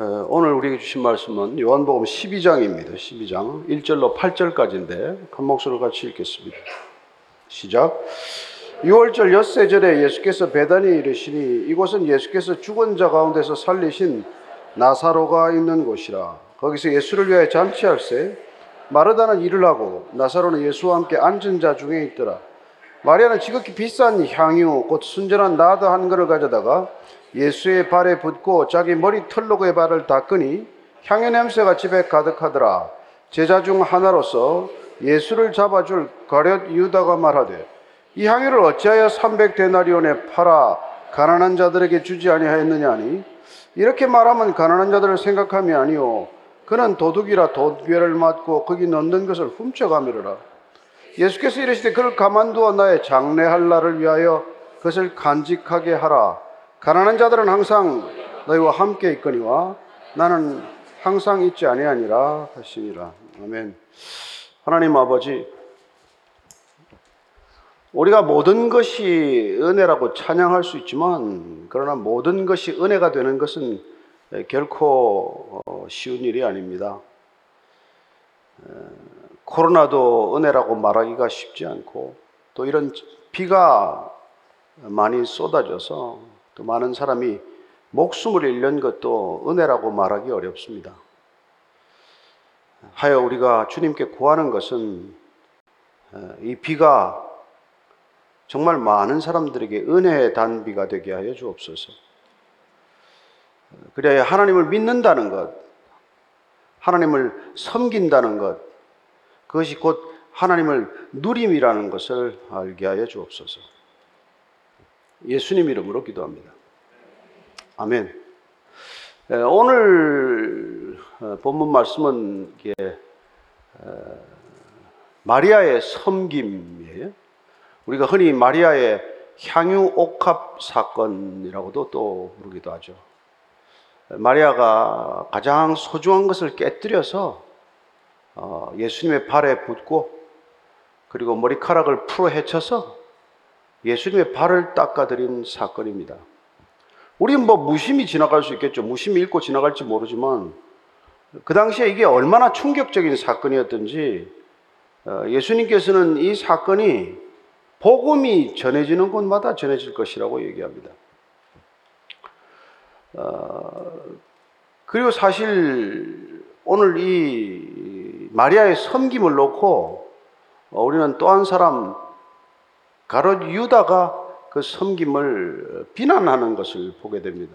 어, 오늘 우리에게 주신 말씀은 요한복음 12장입니다. 12장 1절로 8절까지인데 한 목소리로 같이 읽겠습니다. 시작. 6월절 엿새 절에 예수께서 배단에 이르시니 이곳은 예수께서 죽은 자 가운데서 살리신 나사로가 있는 곳이라. 거기서 예수를 위하여 잔치할세 마르다는 일을 하고 나사로는 예수와 함께 앉은 자 중에 있더라. 마리아는 지극히 비싼 향유 곧 순전한 나드 한 그릇 가져다가 예수의 발에 붓고 자기 머리 털로 그의 발을 닦으니 향유 냄새가 집에 가득하더라. 제자 중 하나로서 예수를 잡아줄 가룟 유다가 말하되 이 향유를 어찌하여 300데나리온에 팔아 가난한 자들에게 주지 아니하였느냐 하니? 이렇게 말하면 가난한 자들을 생각함이 아니오. 그는 도둑이라 도둑을 맞고 거기 넣는 것을 훔쳐가미르라 예수께서 이르시되 그를 가만두어 나의 장례할 날을 위하여 그것을 간직하게 하라. 가난한 자들은 항상 너희와 함께 있거니와 나는 항상 있지 아니하니라 하시니라 아멘. 하나님 아버지 우리가 모든 것이 은혜라고 찬양할 수 있지만 그러나 모든 것이 은혜가 되는 것은 결코 쉬운 일이 아닙니다. 코로나도 은혜라고 말하기가 쉽지 않고 또 이런 비가 많이 쏟아져서 또 많은 사람이 목숨을 잃는 것도 은혜라고 말하기 어렵습니다. 하여 우리가 주님께 구하는 것은 이 비가 정말 많은 사람들에게 은혜의 단비가 되게 하여 주옵소서. 그래야 하나님을 믿는다는 것, 하나님을 섬긴다는 것, 그것이 곧 하나님을 누림이라는 것을 알게 하여 주옵소서. 예수님 이름으로 기도합니다. 아멘. 오늘 어, 본문 말씀은 마리아의 섬김이에요. 우리가 흔히 마리아의 향유 옥합 사건이라고도 또 부르기도 하죠. 마리아가 가장 소중한 것을 깨뜨려서 어, 예수님의 발에 붓고 그리고 머리카락을 풀어 헤쳐서 예수님의 발을 닦아드린 사건입니다. 우리는 뭐 무심히 지나갈 수 있겠죠. 무심히 읽고 지나갈지 모르지만 그 당시에 이게 얼마나 충격적인 사건이었던지 어, 예수님께서는 이 사건이 복음이 전해지는 곳마다 전해질 것이라고 얘기합니다. 어, 그리고 사실 오늘 이 마리아의 섬김을 놓고 우리는 또 한 사람 가롯 유다가 그 섬김을 비난하는 것을 보게 됩니다.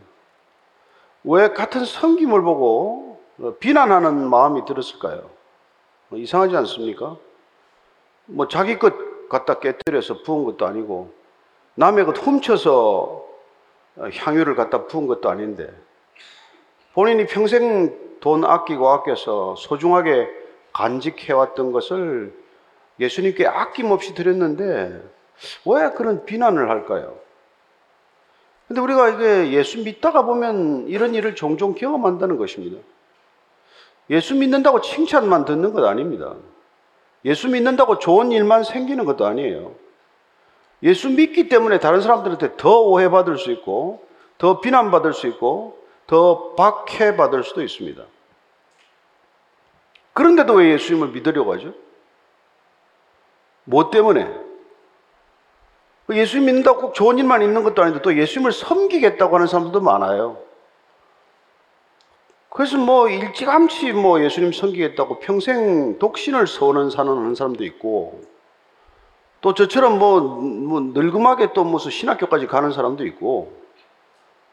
왜 같은 섬김을 보고 비난하는 마음이 들었을까요? 이상하지 않습니까? 뭐 자기 것 갖다 깨뜨려서 부은 것도 아니고 남의 것 훔쳐서 향유를 갖다 부은 것도 아닌데 본인이 평생 돈 아끼고 아껴서 소중하게 간직해왔던 것을 예수님께 아낌없이 드렸는데 왜 그런 비난을 할까요? 근데 우리가 이게 예수 믿다가 보면 이런 일을 종종 경험한다는 것입니다. 예수 믿는다고 칭찬만 듣는 것 아닙니다. 예수 믿는다고 좋은 일만 생기는 것도 아니에요. 예수 믿기 때문에 다른 사람들한테 더 오해받을 수 있고, 더 비난받을 수 있고, 더 박해받을 수도 있습니다. 그런데도 왜 예수님을 믿으려고 하죠? 뭐 때문에? 예수 믿는다고 꼭 좋은 일만 있는 것도 아닌데 또 예수님을 섬기겠다고 하는 사람들도 많아요. 그래서 뭐 일찌감치 뭐 예수님 섬기겠다고 평생 독신을 서는 사는 사람도 있고 또 저처럼 뭐, 뭐 늙음하게 또 무슨 신학교까지 가는 사람도 있고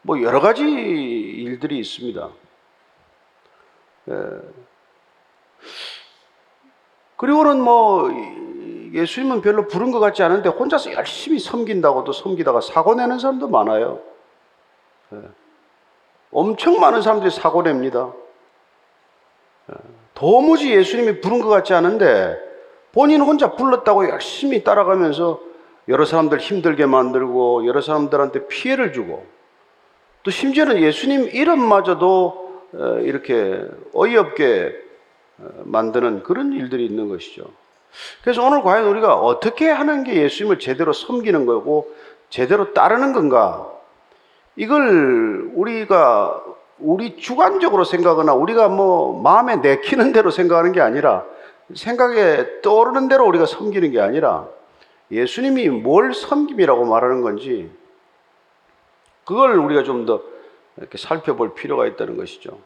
뭐 여러 가지 일들이 있습니다. 예. 그리고는 뭐 예수님은 별로 부른 것 같지 않은데 혼자서 열심히 섬긴다고도 섬기다가 사고 내는 사람도 많아요. 예. 엄청 많은 사람들이 사고 냅니다. 도무지 예수님이 부른 것 같지 않은데 본인 혼자 불렀다고 열심히 따라가면서 여러 사람들 힘들게 만들고 여러 사람들한테 피해를 주고 또 심지어는 예수님 이름마저도 어, 이렇게 어이없게 어, 만드는 그런 일들이 있는 것이죠. 그래서 오늘 과연 우리가 어떻게 하는 게 예수님을 제대로 섬기는 거고 제대로 따르는 건가? 이걸 우리가 우리 주관적으로 생각하거나 우리가 뭐 마음에 내키는 대로 생각하는 게 아니라 생각에 떠오르는 대로 우리가 섬기는 게 아니라 예수님이 뭘 섬김이라고 말하는 건지 그걸 우리가 좀 더 이렇게 살펴볼 필요가 있다는 것이죠.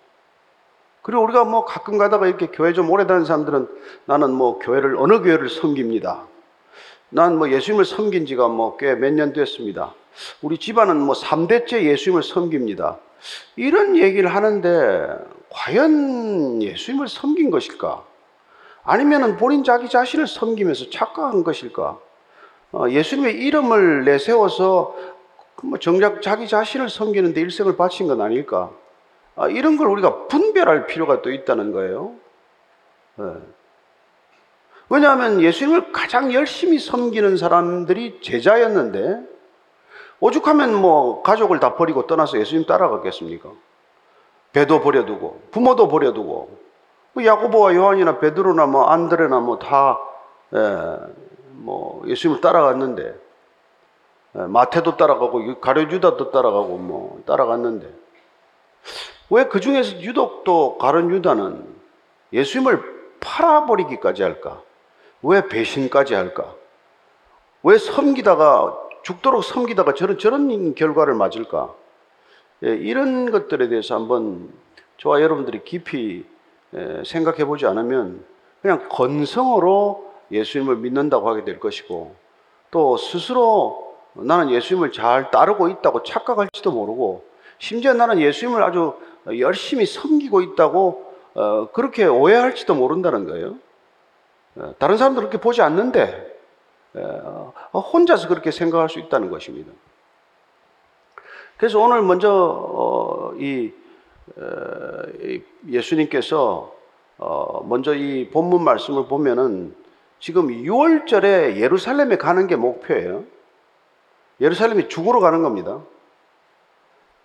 그리고 우리가 뭐 가끔 가다가 이렇게 교회 좀 오래 다니는 사람들은 나는 뭐 교회를 어느 교회를 섬깁니다. 난 뭐 예수님을 섬긴 지가 뭐 꽤 몇 년 됐습니다. 우리 집안은 뭐 3대째 예수님을 섬깁니다. 이런 얘기를 하는데 과연 예수님을 섬긴 것일까? 아니면 본인 자기 자신을 섬기면서 착각한 것일까? 어, 예수님의 이름을 내세워서 뭐 정작 자기 자신을 섬기는데 일생을 바친 건 아닐까? 아, 이런 걸 우리가 분별할 필요가 또 있다는 거예요. 네. 왜냐하면 예수님을 가장 열심히 섬기는 사람들이 제자였는데 오죽하면 뭐 가족을 다 버리고 떠나서 예수님 따라갔겠습니까? 배도 버려두고 부모도 버려두고 뭐 야고보와 요한이나 베드로나 뭐 안드레나 뭐다 뭐 예, 뭐 예수님을 따라갔는데 예, 마태도 따라가고 가룟 유다도 따라가고 뭐 따라갔는데 왜 그 중에서 유독 또 가룟 유다는 예수님을 팔아버리기까지 할까? 왜 배신까지 할까? 왜 섬기다가 죽도록 섬기다가 저런 저런 결과를 맞을까? 예, 이런 것들에 대해서 한번 저와 여러분들이 깊이 예, 생각해 보지 않으면 그냥 건성으로 예수님을 믿는다고 하게 될 것이고 또 스스로 나는 예수님을 잘 따르고 있다고 착각할지도 모르고 심지어 나는 예수님을 아주 열심히 섬기고 있다고 어, 그렇게 오해할지도 모른다는 거예요. 어, 다른 사람들 그렇게 보지 않는데 어, 혼자서 그렇게 생각할 수 있다는 것입니다. 그래서 오늘 먼저 이 예수님께서 먼저 이 본문 말씀을 보면은 지금 6월절에 예루살렘에 가는 게 목표예요. 예루살렘이 죽으러 가는 겁니다.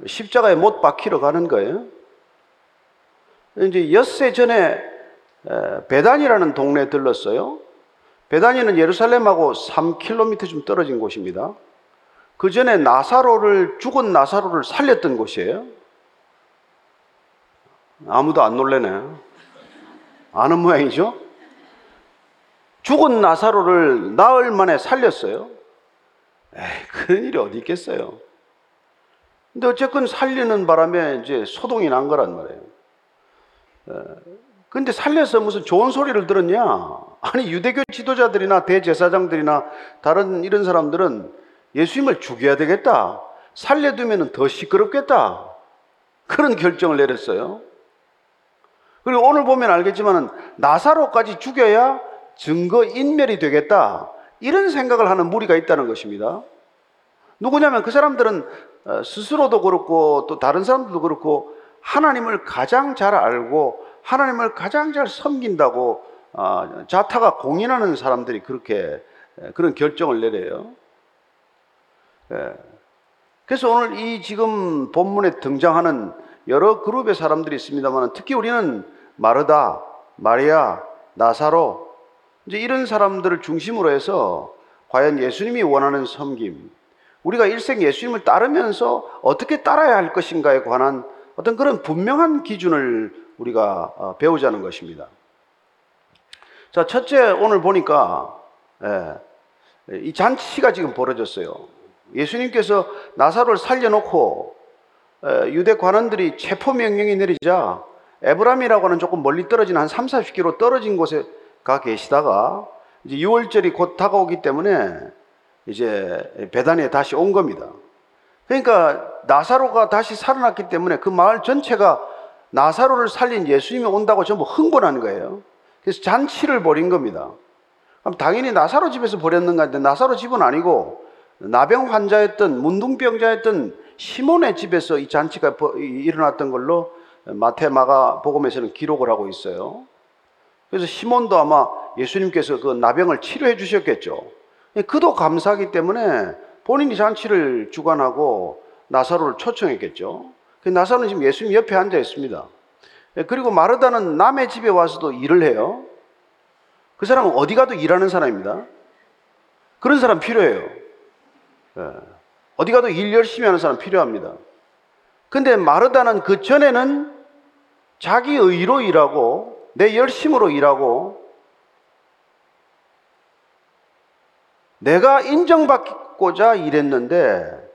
십자가에 못 박히러 가는 거예요. 이제 엿새 전에 베단이라는 동네에 들렀어요. 베단이는 예루살렘하고 3km 좀 떨어진 곳입니다. 그 전에 나사로를 죽은 나사로를 살렸던 곳이에요. 아무도 안 놀래네. 아는 모양이죠? 죽은 나사로를 나흘 만에 살렸어요. 에이, 그런 일이 어디 있겠어요? 근데 어쨌건 살리는 바람에 이제 소동이 난 거란 말이에요. 근데 살려서 무슨 좋은 소리를 들었냐? 아니, 유대교 지도자들이나 대제사장들이나 다른 이런 사람들은 예수님을 죽여야 되겠다. 살려두면 더 시끄럽겠다. 그런 결정을 내렸어요. 그리고 오늘 보면 알겠지만 나사로까지 죽여야 증거 인멸이 되겠다. 이런 생각을 하는 무리가 있다는 것입니다. 누구냐면 그 사람들은 어, 스스로도 그렇고 또 다른 사람들도 그렇고 하나님을 가장 잘 알고 하나님을 가장 잘 섬긴다고 어, 자타가 공인하는 사람들이 그렇게 그런 결정을 내려요. 예. 그래서 오늘 이 지금 본문에 등장하는 여러 그룹의 사람들이 있습니다만 특히 우리는 마르다, 마리아, 나사로 이제 이런 사람들을 중심으로 해서 과연 예수님이 원하는 섬김, 우리가 일생 예수님을 따르면서 어떻게 따라야 할 것인가에 관한 어떤 그런 분명한 기준을 우리가 어, 배우자는 것입니다. 자, 첫째 오늘 보니까 예, 이 잔치가 지금 벌어졌어요. 예수님께서 나사로를 살려놓고 예, 유대 관원들이 체포 명령이 내리자 에브람이라고 하는 조금 멀리 떨어진 한 3, 40km 떨어진 곳에 가 계시다가 이제 6월절이 곧 다가오기 때문에 이제 배단에 다시 온 겁니다. 그러니까 나사로가 다시 살아났기 때문에 그 마을 전체가 나사로를 살린 예수님이 온다고 전부 흥분한 거예요. 그래서 잔치를 벌인 겁니다. 그럼 당연히 나사로 집에서 벌였는가 했는데 나사로 집은 아니고 나병 환자였던 문둥병자였던 시몬의 집에서 이 잔치가 일어났던 걸로 마태 마가 복음에서는 기록을 하고 있어요. 그래서 시몬도 아마 예수님께서 그 나병을 치료해 주셨겠죠. 그도 감사하기 때문에 본인이 잔치를 주관하고 나사로를 초청했겠죠. 그 나사로는 지금 예수님 옆에 앉아 있습니다. 그리고 마르다는 남의 집에 와서도 일을 해요. 그 사람은 어디 가도 일하는 사람입니다. 그런 사람 필요해요. 예. 어디 가도 일 열심히 하는 사람 필요합니다. 근데 마르다는 그 전에는 자기 의로 일하고 내 열심으로 일하고 내가 인정받고자 일했는데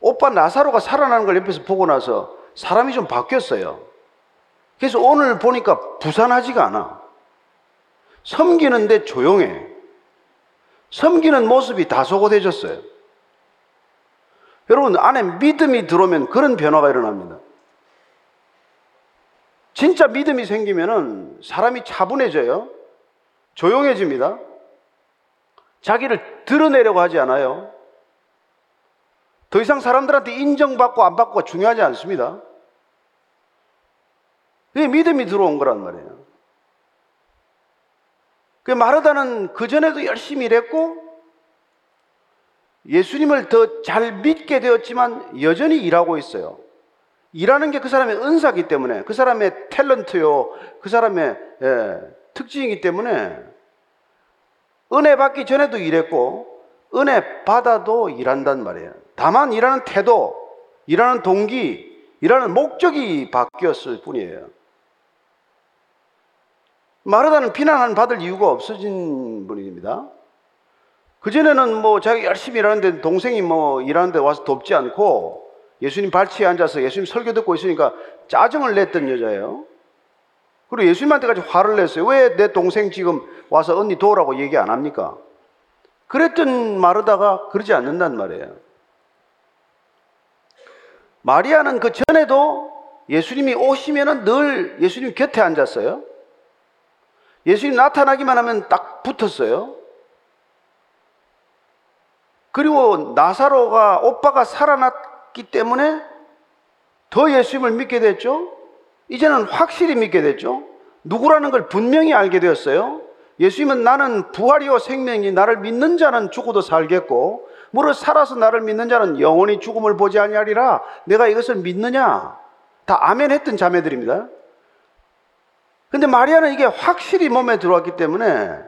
오빠 나사로가 살아나는 걸 옆에서 보고 나서 사람이 좀 바뀌었어요. 그래서 오늘 보니까 부산하지가 않아. 섬기는데 조용해. 섬기는 모습이 다소곳해졌어요. 여러분, 안에 믿음이 들어오면 그런 변화가 일어납니다. 진짜 믿음이 생기면은 사람이 차분해져요. 조용해집니다. 자기를 드러내려고 하지 않아요. 더 이상 사람들한테 인정받고 안 받고가 중요하지 않습니다. 그게 믿음이 들어온 거란 말이에요. 그 마르다는 그전에도 열심히 일했고 예수님을 더 잘 믿게 되었지만 여전히 일하고 있어요. 일하는 게 그 사람의 은사기 때문에 그 사람의 탤런트요, 그 사람의 예, 특징이기 때문에 은혜 받기 전에도 일했고 은혜 받아도 일한단 말이에요. 다만 일하는 태도, 일하는 동기, 일하는 목적이 바뀌었을 뿐이에요. 마르다는 비난을 받을 이유가 없어진 분입니다. 그전에는 뭐 자기 열심히 일하는데 동생이 뭐 일하는데 와서 돕지 않고 예수님 발치에 앉아서 예수님 설교 듣고 있으니까 짜증을 냈던 여자예요. 그리고 예수님한테까지 화를 냈어요. 왜 내 동생 지금 와서 언니 도우라고 얘기 안 합니까? 그랬던 마르다가 그러지 않는단 말이에요. 마리아는 그 전에도 예수님이 오시면은 늘 예수님 곁에 앉았어요. 예수님 나타나기만 하면 딱 붙었어요. 그리고 나사로가 오빠가 살아났기 때문에 더 예수님을 믿게 됐죠. 이제는 확실히 믿게 됐죠. 누구라는 걸 분명히 알게 되었어요. 예수님은 나는 부활이요 생명이 나를 믿는 자는 죽어도 살겠고 무릇 살아서 나를 믿는 자는 영원히 죽음을 보지 아니하리라. 내가 이것을 믿느냐? 다 아멘 했던 자매들입니다. 근데 마리아는 이게 확실히 몸에 들어왔기 때문에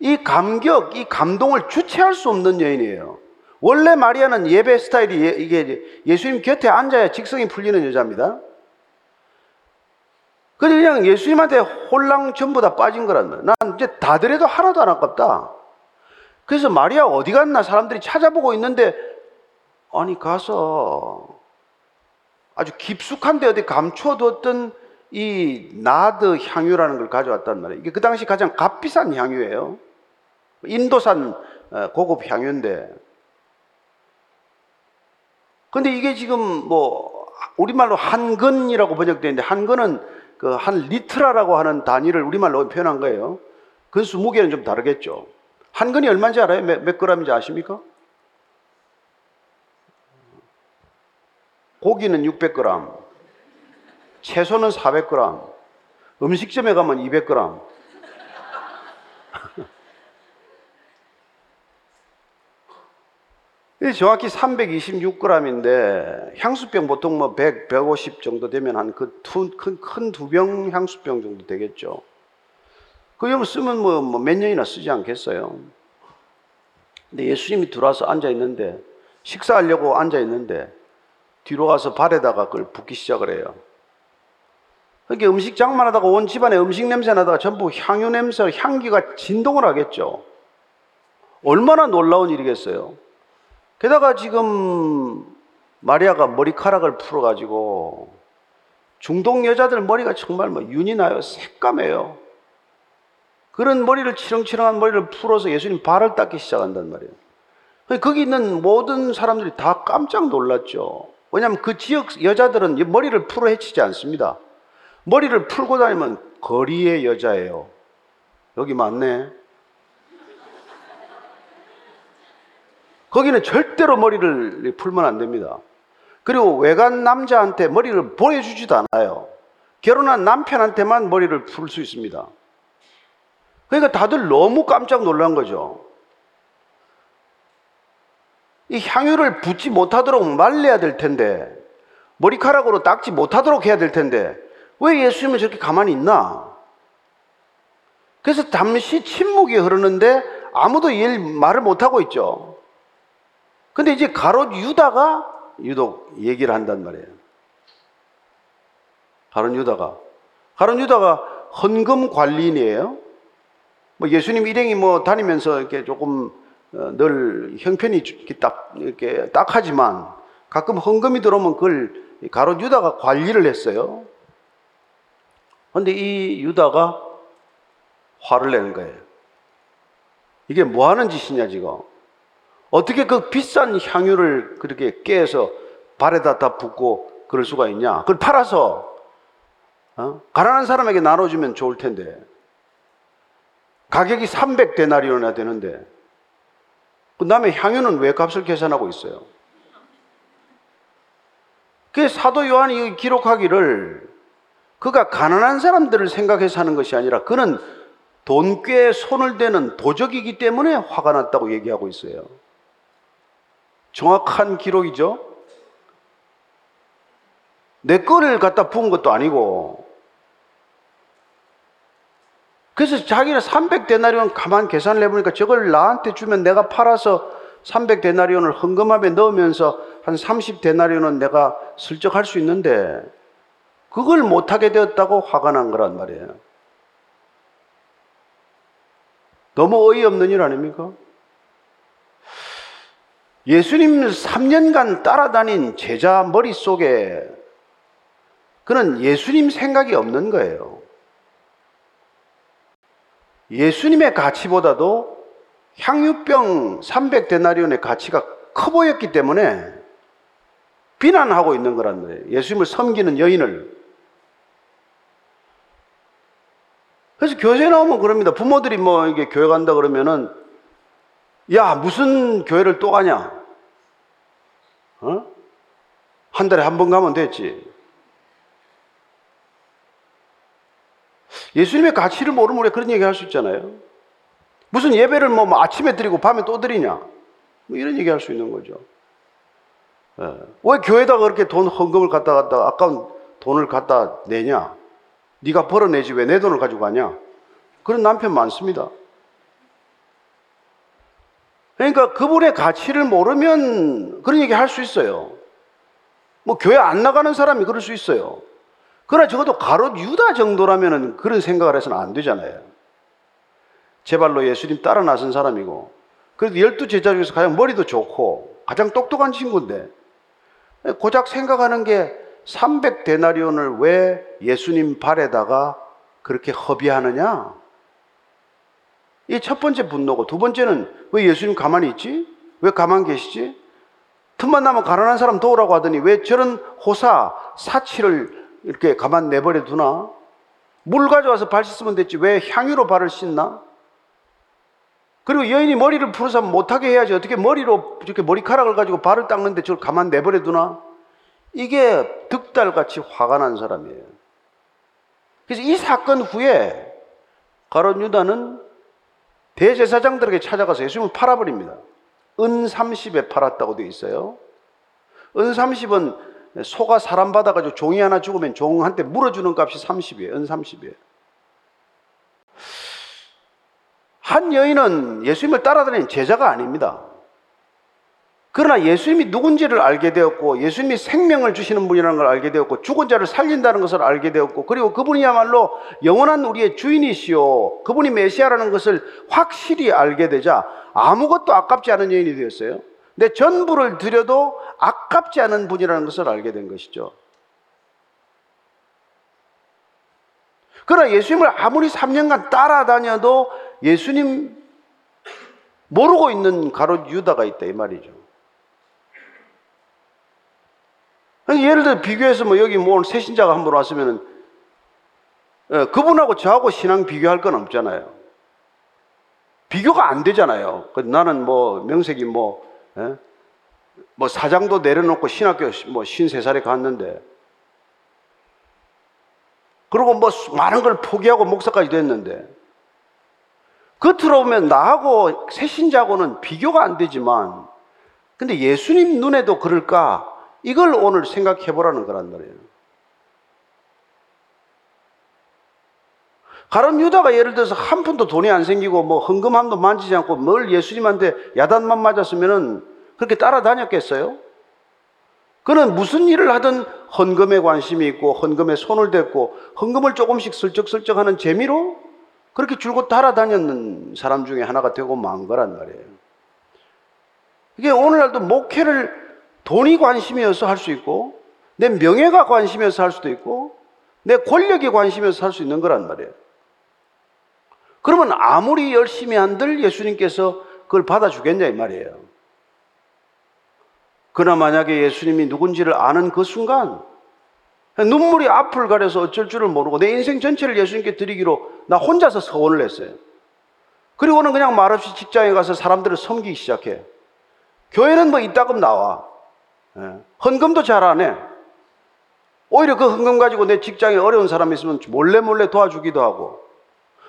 이 감격, 이 감동을 주체할 수 없는 여인이에요. 원래 마리아는 예배 스타일이 예, 이게 예수님 곁에 앉아야 직성이 풀리는 여자입니다. 그래서 그냥 예수님한테 홀랑 전부 다 빠진 거란 말이야. 난 이제 다들 해도 하나도 안 아깝다. 그래서 마리아 어디 갔나 사람들이 찾아보고 있는데 아니 가서 아주 깊숙한데 어디 감춰뒀던 이 나드 향유라는 걸 가져왔단 말이에요. 이게 그 당시 가장 값비싼 향유예요. 인도산 어, 고급 향유인데. 근데 이게 지금 뭐 우리말로 한근이라고 번역되어 있는데 한근은 그 한 리트라라고 하는 단위를 우리말로 표현한 거예요. 그수 무게는 좀 다르겠죠. 한 근이 얼마인지 알아요? 몇, 몇 그램인지 아십니까? 고기는 600g, 채소는 400g, 음식점에 가면 200g. 정확히 326g인데 향수병 보통 뭐 100, 150 정도 되면 한 그 큰 두 병 향수병 정도 되겠죠. 그 영을 쓰면 뭐 몇 년이나 쓰지 않겠어요. 근데 예수님이 들어와서 앉아 있는데 식사하려고 앉아 있는데 뒤로 가서 발에다가 그걸 붓기 시작을 해요. 그렇게 음식 장만하다가 온 집안에 음식 냄새 나다가 전부 향유 냄새, 향기가 진동을 하겠죠. 얼마나 놀라운 일이겠어요. 게다가 지금 마리아가 머리카락을 풀어가지고 중동 여자들 머리가 정말 뭐 윤이 나요. 새까매요. 그런 머리를 치렁치렁한 머리를 풀어서 예수님 발을 닦기 시작한단 말이에요. 거기 있는 모든 사람들이 다 깜짝 놀랐죠. 왜냐하면 그 지역 여자들은 머리를 풀어 헤치지 않습니다. 머리를 풀고 다니면 거리의 여자예요. 여기 맞네. 거기는 절대로 머리를 풀면 안 됩니다. 그리고 외간 남자한테 머리를 보여주지도 않아요. 결혼한 남편한테만 머리를 풀 수 있습니다. 그러니까 다들 너무 깜짝 놀란 거죠. 이 향유를 붓지 못하도록 말려야 될 텐데, 머리카락으로 닦지 못하도록 해야 될 텐데, 왜 예수님은 저렇게 가만히 있나? 그래서 잠시 침묵이 흐르는데 아무도 일 말을 못하고 있죠. 근데 이제 가롯 유다가 유독 얘기를 한단 말이에요. 가롯 유다가. 가롯 유다가 헌금 관리인이에요. 뭐 예수님 일행이 뭐 다니면서 이렇게 조금 어, 늘 형편이 딱 이렇게 딱하지만 가끔 헌금이 들어오면 그걸 가롯 유다가 관리를 했어요. 근데 이 유다가 화를 내는 거예요. 이게 뭐 하는 짓이냐, 지금. 어떻게 그 비싼 향유를 그렇게 깨서 발에다 다 붓고 그럴 수가 있냐? 그걸 팔아서, 어? 가난한 사람에게 나눠주면 좋을 텐데. 가격이 300데나리온이나 되는데. 그 다음에 향유는 왜 값을 계산하고 있어요? 그 사도 요한이 기록하기를 그가 가난한 사람들을 생각해서 하는 것이 아니라 그는 돈꾀에 손을 대는 도적이기 때문에 화가 났다고 얘기하고 있어요. 정확한 기록이죠. 내 거를 갖다 부은 것도 아니고. 그래서 자기는 300데나리온 가만 계산을 해보니까 저걸 나한테 주면 내가 팔아서 300데나리온을 헌금함에 넣으면서 한 30데나리온은 내가 슬쩍 할 수 있는데 그걸 못하게 되었다고 화가 난 거란 말이에요. 너무 어이없는 일 아닙니까? 예수님 3년간 따라다닌 제자 머릿속에 그는 예수님 생각이 없는 거예요. 예수님의 가치보다도 향유병 300데나리온의 가치가 커 보였기 때문에 비난하고 있는 거란 말이에요. 예수님을 섬기는 여인을. 그래서 교회 나오면 그럽니다. 부모들이 뭐 이게 교회 간다 그러면은 야 무슨 교회를 또 가냐? 어? 한 달에 한 번 가면 됐지. 예수님의 가치를 모르면 우리가 그런 얘기 할 수 있잖아요. 무슨 예배를 뭐 아침에 드리고 밤에 또 드리냐? 뭐 이런 얘기 할 수 있는 거죠. 예. 왜 교회다가 그렇게 돈 헌금을 갖다 갖다 아까운 돈을 갖다 내냐? 네가 벌어내지 왜 내 돈을 가지고 가냐? 그런 남편 많습니다. 그러니까 그분의 가치를 모르면 그런 얘기 할 수 있어요. 뭐 교회 안 나가는 사람이 그럴 수 있어요. 그러나 적어도 가롯 유다 정도라면 그런 생각을 해서는 안 되잖아요. 제 발로 예수님 따라 나선 사람이고, 그래도 열두 제자 중에서 가장 머리도 좋고, 가장 똑똑한 친구인데, 고작 생각하는 게 300데나리온을 왜 예수님 발에다가 그렇게 허비하느냐? 이 첫 번째 분노고, 두 번째는 왜 예수님 가만히 있지? 왜 가만 계시지? 틈만 나면 가난한 사람 도우라고 하더니 왜 저런 호사, 사치를 이렇게 가만 내버려 두나? 물 가져와서 발 씻으면 됐지. 왜 향유로 발을 씻나? 그리고 여인이 머리를 풀어서 못하게 해야지. 어떻게 머리로 이렇게 머리카락을 가지고 발을 닦는데 저걸 가만 내버려 두나? 이게 득달같이 화가 난 사람이에요. 그래서 이 사건 후에 가론 유다는 대제사장들에게 찾아가서 예수님을 팔아버립니다. 은 30에 팔았다고 되어 있어요. 은 30은 소가 사람 받아가지고 종이 하나 죽으면 종한테 물어주는 값이 30이에요. 은 30이에요. 한 여인은 예수님을 따라다니는 제자가 아닙니다. 그러나 예수님이 누군지를 알게 되었고, 예수님이 생명을 주시는 분이라는 걸 알게 되었고, 죽은 자를 살린다는 것을 알게 되었고, 그리고 그분이야말로 영원한 우리의 주인이시오. 그분이 메시아라는 것을 확실히 알게 되자 아무것도 아깝지 않은 여인이 되었어요. 내 전부를 드려도 아깝지 않은 분이라는 것을 알게 된 것이죠. 그러나 예수님을 아무리 3년간 따라다녀도 예수님 모르고 있는 가롯 유다가 있다 이 말이죠. 예를 들어 비교해서 뭐 여기 뭐 새신자가 한 분 왔으면은 예, 그분하고 저하고 신앙 비교할 건 없잖아요. 비교가 안 되잖아요. 그 나는 뭐 명색이 뭐, 예? 뭐 사장도 내려놓고 신학교 뭐 53살에 갔는데 그리고 뭐 많은 걸 포기하고 목사까지 됐는데 겉으로 보면 나하고 새신자하고는 비교가 안 되지만 근데 예수님 눈에도 그럴까? 이걸 오늘 생각해 보라는 거란 말이에요. 가론 유다가 예를 들어서 한 푼도 돈이 안 생기고 뭐 헌금함도 만지지 않고 뭘 예수님한테 야단만 맞았으면은 그렇게 따라다녔겠어요? 그는 무슨 일을 하든 헌금에 관심이 있고 헌금에 손을 댔고 헌금을 조금씩 슬쩍슬쩍 하는 재미로 그렇게 줄곧 따라다녔는 사람 중에 하나가 되고 만 거란 말이에요. 이게 오늘날도 목회를 돈이 관심이어서 할 수 있고 내 명예가 관심이어서 할 수도 있고 내 권력이 관심이어서 할 수 있는 거란 말이에요. 그러면 아무리 열심히 한들 예수님께서 그걸 받아주겠냐 이 말이에요. 그러나 만약에 예수님이 누군지를 아는 그 순간 눈물이 앞을 가려서 어쩔 줄을 모르고 내 인생 전체를 예수님께 드리기로 나 혼자서 서원을 했어요. 그리고는 그냥 말없이 직장에 가서 사람들을 섬기기 시작해. 교회는 뭐 이따금 나와. 예. 헌금도 잘 안 해. 오히려 그 헌금 가지고 내 직장에 어려운 사람 있으면 몰래 몰래 도와주기도 하고.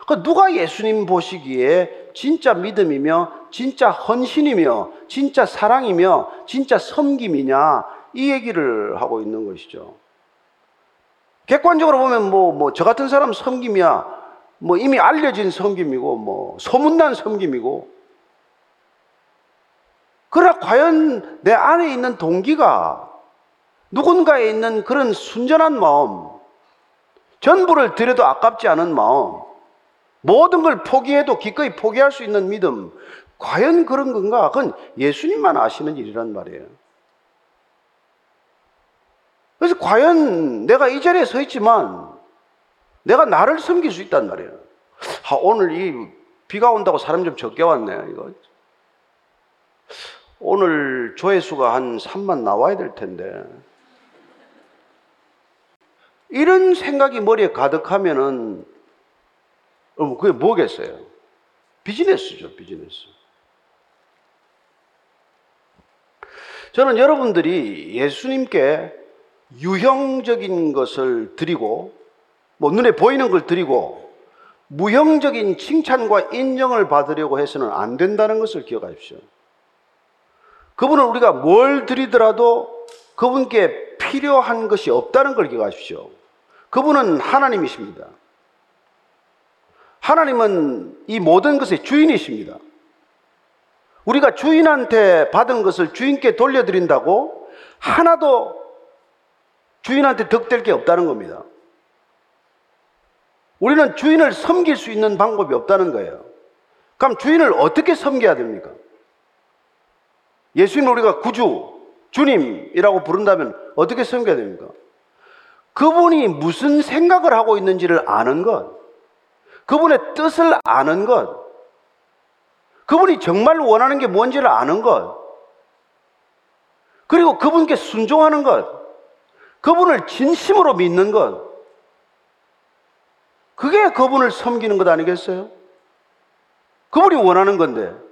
그 누가 예수님 보시기에 진짜 믿음이며 진짜 헌신이며 진짜 사랑이며 진짜 섬김이냐 이 얘기를 하고 있는 것이죠. 객관적으로 보면 뭐 뭐 저 같은 사람 섬김이야 뭐 이미 알려진 섬김이고 뭐 소문난 섬김이고 그러나 과연 내 안에 있는 동기가 누군가에 있는 그런 순전한 마음 전부를 드려도 아깝지 않은 마음 모든 걸 포기해도 기꺼이 포기할 수 있는 믿음 과연 그런 건가? 그건 예수님만 아시는 일이란 말이에요. 그래서 과연 내가 이 자리에 서 있지만 내가 나를 섬길 수 있단 말이에요. 아, 오늘 이 비가 온다고 사람 좀 적게 왔네. 이거. 오늘 조회수가 한 3만 나와야 될 텐데. 이런 생각이 머리에 가득하면은 어, 그게 뭐겠어요? 비즈니스죠, 비즈니스. 저는 여러분들이 예수님께 유형적인 것을 드리고, 뭐 눈에 보이는 걸 드리고, 무형적인 칭찬과 인정을 받으려고 해서는 안 된다는 것을 기억하십시오. 그분은 우리가 뭘 드리더라도 그분께 필요한 것이 없다는 걸 기억하십시오. 그분은 하나님이십니다. 하나님은 이 모든 것의 주인이십니다. 우리가 주인한테 받은 것을 주인께 돌려드린다고 하나도 주인한테 덕될 게 없다는 겁니다. 우리는 주인을 섬길 수 있는 방법이 없다는 거예요. 그럼 주인을 어떻게 섬겨야 됩니까? 예수님 우리가 구주, 주님이라고 부른다면 어떻게 섬겨야 됩니까? 그분이 무슨 생각을 하고 있는지를 아는 것, 그분의 뜻을 아는 것, 그분이 정말 원하는 게 뭔지를 아는 것, 그리고 그분께 순종하는 것, 그분을 진심으로 믿는 것, 그게 그분을 섬기는 것 아니겠어요? 그분이 원하는 건데.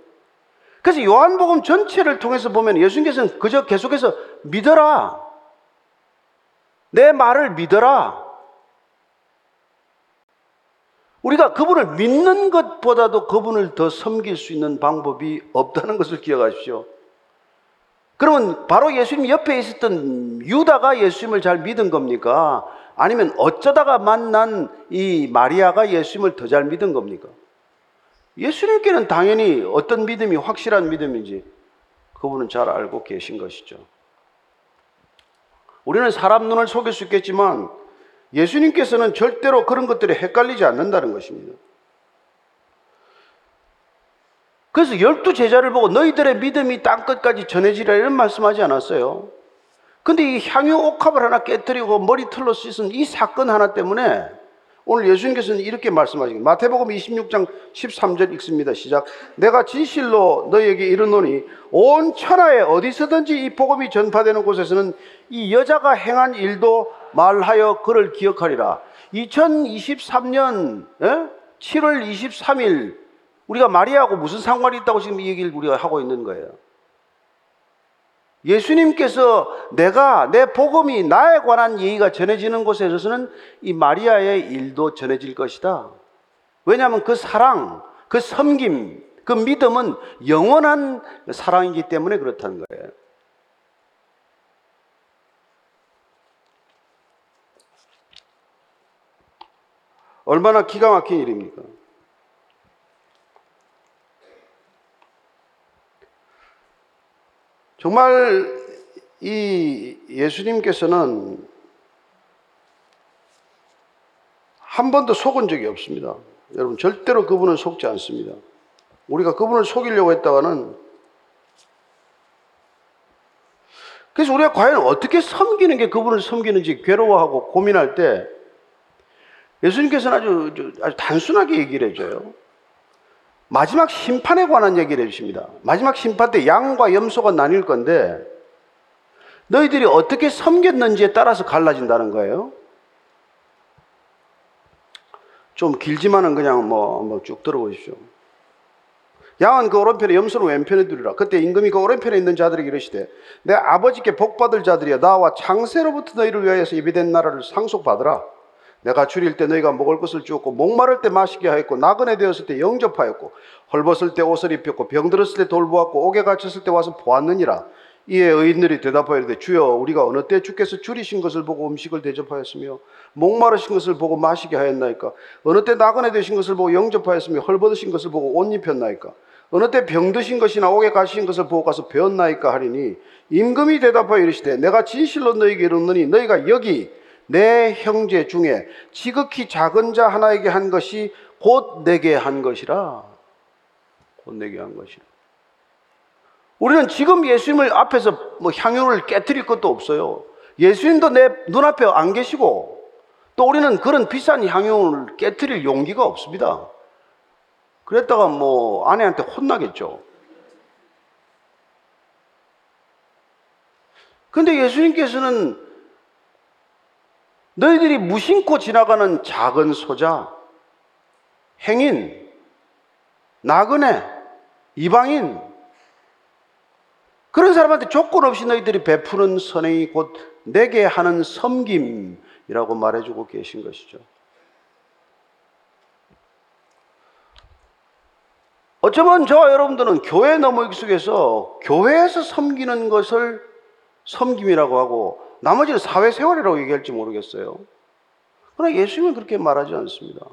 그래서 요한복음 전체를 통해서 보면 예수님께서는 그저 계속해서 믿어라. 내 말을 믿어라. 우리가 그분을 믿는 것보다도 그분을 더 섬길 수 있는 방법이 없다는 것을 기억하십시오. 그러면 바로 예수님 옆에 있었던 유다가 예수님을 잘 믿은 겁니까? 아니면 어쩌다가 만난 이 마리아가 예수님을 더 잘 믿은 겁니까? 예수님께는 당연히 어떤 믿음이 확실한 믿음인지 그분은 잘 알고 계신 것이죠. 우리는 사람 눈을 속일 수 있겠지만 예수님께서는 절대로 그런 것들이 헷갈리지 않는다는 것입니다. 그래서 열두 제자를 보고 너희들의 믿음이 땅끝까지 전해지라 이런 말씀하지 않았어요. 근데 이 향유 옥합을 하나 깨뜨리고 머리털로 씻은 이 사건 하나 때문에 오늘 예수님께서는 이렇게 말씀하십니다. 마태복음 26장 13절 읽습니다. 시작. 내가 진실로 너희에게 이르노니 온 천하에 어디서든지 이 복음이 전파되는 곳에서는 이 여자가 행한 일도 말하여 그를 기억하리라. 2023년 7월 23일 우리가 마리아하고 무슨 상관이 있다고 지금 이 얘기를 우리가 하고 있는 거예요. 예수님께서 내가 내 복음이 나에 관한 얘기가 전해지는 곳에 있어서는 이 마리아의 일도 전해질 것이다. 왜냐하면 그 사랑, 그 섬김, 그 믿음은 영원한 사랑이기 때문에 그렇다는 거예요. 얼마나 기가 막힌 일입니까? 정말 이 예수님께서는 한 번도 속은 적이 없습니다. 여러분, 절대로 그분은 속지 않습니다. 우리가 그분을 속이려고 했다가는 그래서 우리가 과연 어떻게 섬기는 게 그분을 섬기는지 괴로워하고 고민할 때 예수님께서는 아주, 아주 단순하게 얘기를 해줘요. 마지막 심판에 관한 얘기를 해주십니다. 마지막 심판 때 양과 염소가 나뉠 건데 너희들이 어떻게 섬겼는지에 따라서 갈라진다는 거예요. 좀 길지만은 그냥 뭐 한번 쭉 들어보십시오. 양은 그 오른편에 염소는 왼편에 두리라. 그때 임금이 그 오른편에 있는 자들에게 이르시되 내 아버지께 복받을 자들이여 나와 창세로부터 너희를 위하여서 예비된 나라를 상속받으라. 내가 줄일 때 너희가 먹을 것을 주었고 목마를 때 마시게 하였고 나그네 되었을 때 영접하였고 헐벗을 때 옷을 입혔고 병들었을 때 돌보았고 옥에 갇혔을 때 와서 보았느니라. 이에 의인들이 대답하여 이르되 주여 우리가 어느 때 주께서 줄이신 것을 보고 음식을 대접하였으며 목마르신 것을 보고 마시게 하였나이까 어느 때 나그네 되신 것을 보고 영접하였으며 헐벗으신 것을 보고 옷 입혔나이까 어느 때 병드신 것이나 옥에 가신 것을 보고 가서 배웠나이까 하리니 임금이 대답하여 이르시되 내가 진실로 너희에게 이르노니 너희가 여기 내 형제 중에 지극히 작은 자 하나에게 한 것이 곧 내게 한 것이라 곧 내게 한 것이라 우리는 지금 예수님을 앞에서 뭐 향유를 깨뜨릴 것도 없어요. 예수님도 내 눈앞에 안 계시고 또 우리는 그런 비싼 향유를 깨뜨릴 용기가 없습니다. 그랬다가 뭐 아내한테 혼나겠죠. 근데 예수님께서는 너희들이 무심코 지나가는 작은 소자, 행인, 나그네, 이방인, 그런 사람한테 조건 없이 너희들이 베푸는 선행이 곧 내게 하는 섬김이라고 말해주고 계신 것이죠. 어쩌면 저와 여러분들은 교회 너머 익숙해서 교회에서 섬기는 것을 섬김이라고 하고 나머지는 사회 생활이라고 얘기할지 모르겠어요. 그러나 예수님은 그렇게 말하지 않습니다.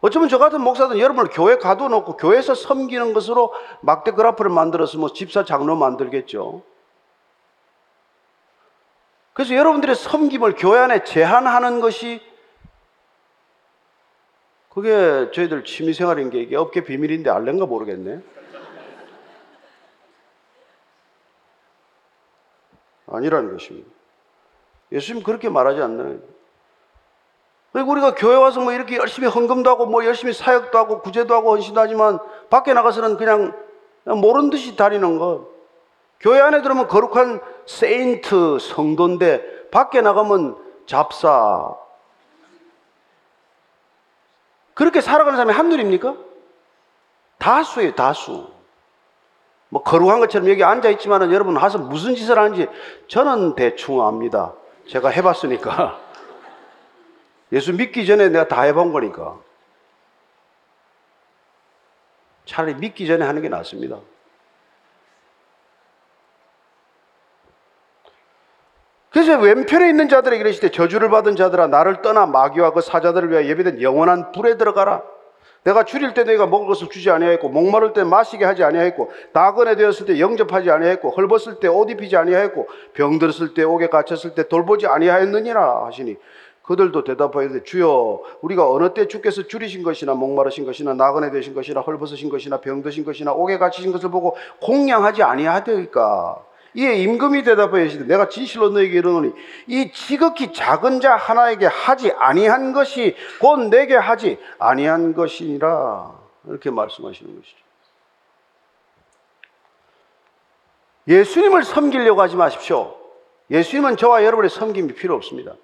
어쩌면 저 같은 목사들은 여러분을 교회 가둬놓고 교회에서 섬기는 것으로 막대 그라프를 만들어서 뭐 집사 장로 만들겠죠. 그래서 여러분들의 섬김을 교회 안에 제한하는 것이 그게 저희들 취미생활인 게 이게 업계 비밀인데 알렌가 모르겠네. 아니라는 것입니다. 예수님 그렇게 말하지 않나요? 그리고 우리가 교회 와서 뭐 이렇게 열심히 헌금도 하고 뭐 열심히 사역도 하고 구제도 하고 헌신도 하지만 밖에 나가서는 그냥 모른 듯이 다니는 것. 교회 안에 들어오면 거룩한 세인트 성도인데 밖에 나가면 잡사. 그렇게 살아가는 사람이 한둘입니까? 다수예요, 다수. 뭐 거룩한 것처럼 여기 앉아 있지만은 여러분 와서 무슨 짓을 하는지 저는 대충 압니다. 제가 해봤으니까. 예수 믿기 전에 내가 다 해본 거니까. 차라리 믿기 전에 하는 게 낫습니다. 그래서 왼편에 있는 자들에게 이르시되 저주를 받은 자들아 나를 떠나 마귀와 그 사자들을 위하여 예비된 영원한 불에 들어가라. 내가 줄일 때 내가 먹을 것을 주지 아니하였고 목마를 때 마시게 하지 아니하였고 나그네 되었을 때 영접하지 아니하였고 헐벗을 때 옷 입히지 아니하였고 병들었을 때 옥에 갇혔을 때 돌보지 아니하였느니라 하시니 그들도 대답하여 주여 우리가 어느 때 주께서 줄이신 것이나 목마르신 것이나 나그네 되신 것이나 헐벗으신 것이나 병드신 것이나 옥에 갇히신 것을 보고 공양하지 아니하되까 이에 임금이 대답하여 이르시되 내가 진실로 너에게 이르노니 이 지극히 작은 자 하나에게 하지 아니한 것이 곧 내게 하지 아니한 것이니라 이렇게 말씀하시는 것이죠. 예수님을 섬기려고 하지 마십시오. 예수님은 저와 여러분의 섬김이 필요 없습니다.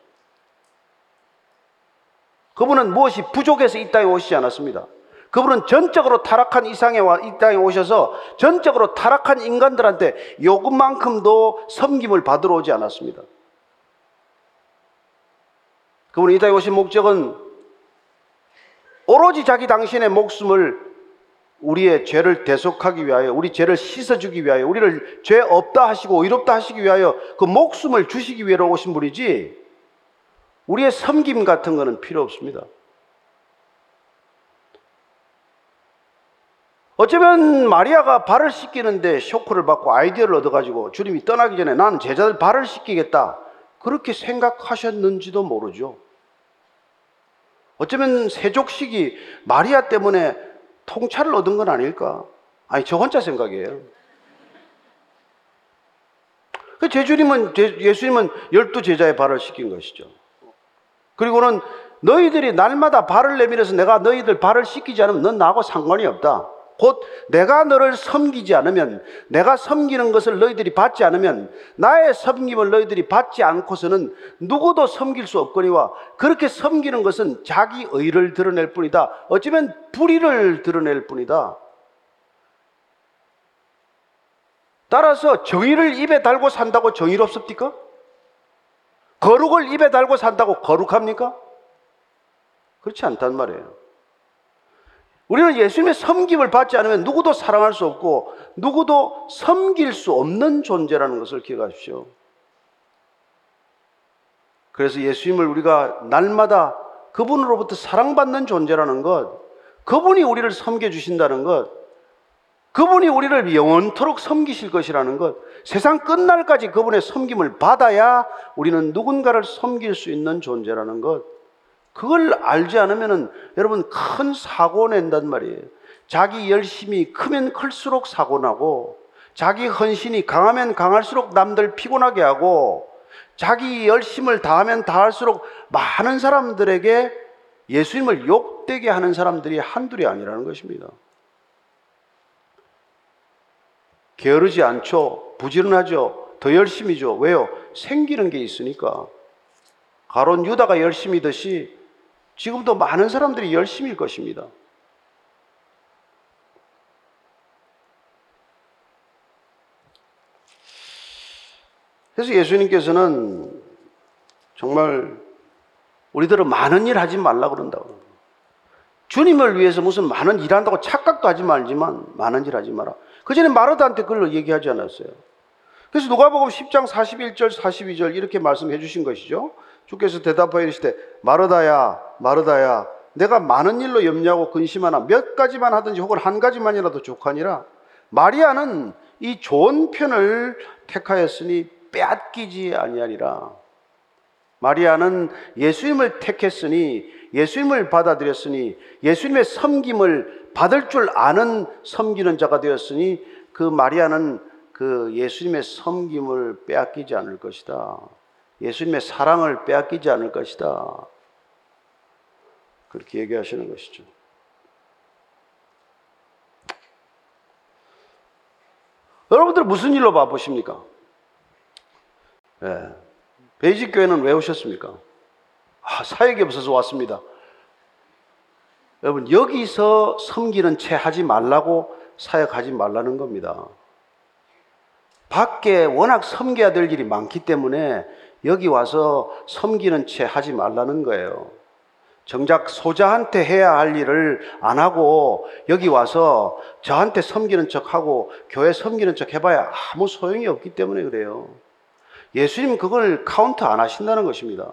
그분은 무엇이 부족해서 이 땅에 오시지 않았습니다. 그분은 전적으로 타락한 이상에 와, 이 땅에 오셔서 전적으로 타락한 인간들한테 요금만큼도 섬김을 받으러 오지 않았습니다. 그분이 이 땅에 오신 목적은 오로지 자기 당신의 목숨을 우리의 죄를 대속하기 위하여, 우리 죄를 씻어주기 위하여, 우리를 죄 없다 하시고 의롭다 하시기 위하여 그 목숨을 주시기 위해 오신 분이지, 우리의 섬김 같은 거는 필요 없습니다. 어쩌면 마리아가 발을 씻기는데 쇼크를 받고 아이디어를 얻어가지고 주님이 떠나기 전에 나는 제자들 발을 씻기겠다. 그렇게 생각하셨는지도 모르죠. 어쩌면 세족식이 마리아 때문에 통찰을 얻은 건 아닐까? 아니, 저 혼자 생각이에요. 그 제주님은, 예수님은 열두 제자의 발을 씻긴 것이죠. 그리고는 너희들이 날마다 발을 내밀어서 내가 너희들 발을 씻기지 않으면 넌 나하고 상관이 없다. 곧 내가 너를 섬기지 않으면 내가 섬기는 것을 너희들이 받지 않으면 나의 섬김을 너희들이 받지 않고서는 누구도 섬길 수 없거니와 그렇게 섬기는 것은 자기 의를 드러낼 뿐이다. 어쩌면 불의를 드러낼 뿐이다. 따라서 정의를 입에 달고 산다고 정의롭습니까? 거룩을 입에 달고 산다고 거룩합니까? 그렇지 않단 말이에요. 우리는 예수님의 섬김을 받지 않으면 누구도 사랑할 수 없고 누구도 섬길 수 없는 존재라는 것을 기억하십시오. 그래서 예수님을 우리가 날마다 그분으로부터 사랑받는 존재라는 것, 그분이 우리를 섬겨주신다는 것, 그분이 우리를 영원토록 섬기실 것이라는 것, 세상 끝날까지 그분의 섬김을 받아야 우리는 누군가를 섬길 수 있는 존재라는 것, 그걸 알지 않으면은 여러분 큰 사고 낸단 말이에요. 자기 열심이 크면 클수록 사고 나고 자기 헌신이 강하면 강할수록 남들 피곤하게 하고 자기 열심을 다하면 다할수록 많은 사람들에게 예수님을 욕되게 하는 사람들이 한둘이 아니라는 것입니다. 게으르지 않죠. 부지런하죠. 더 열심히죠. 왜요? 생기는 게 있으니까. 가론 유다가 열심히듯이 지금도 많은 사람들이 열심일 것입니다. 그래서 예수님께서는 정말 우리들은 많은 일 하지 말라 그런다고. 주님을 위해서 무슨 많은 일 한다고 착각도 하지 말지만 많은 일 하지 마라. 그 전에 마르다한테 그걸 얘기하지 않았어요. 그래서 누가복음 10장 41절 42절 이렇게 말씀해 주신 것이죠. 주께서 대답하여 이르시되 마르다야 마르다야 내가 많은 일로 염려하고 근심하나 몇 가지만 하든지 혹은 한 가지만이라도 족하니라 마리아는 이 좋은 편을 택하였으니 빼앗기지 아니하리라 마리아는 예수님을 택했으니 예수님을 받아들였으니 예수님의 섬김을 받을 줄 아는 섬기는 자가 되었으니 그 마리아는 그 예수님의 섬김을 빼앗기지 않을 것이다. 예수님의 사랑을 빼앗기지 않을 것이다. 그렇게 얘기하시는 것이죠. 여러분들 무슨 일로 바쁘십니까? 네. 베이직 교회는 왜 오셨습니까? 아, 사역이 없어서 왔습니다. 여러분, 여기서 섬기는 채 하지 말라고 사역하지 말라는 겁니다. 밖에 워낙 섬겨야 될 일이 많기 때문에 여기 와서 섬기는 채 하지 말라는 거예요. 정작 소자한테 해야 할 일을 안 하고 여기 와서 저한테 섬기는 척 하고 교회 섬기는 척 해봐야 아무 소용이 없기 때문에 그래요. 예수님 그걸 카운트 안 하신다는 것입니다.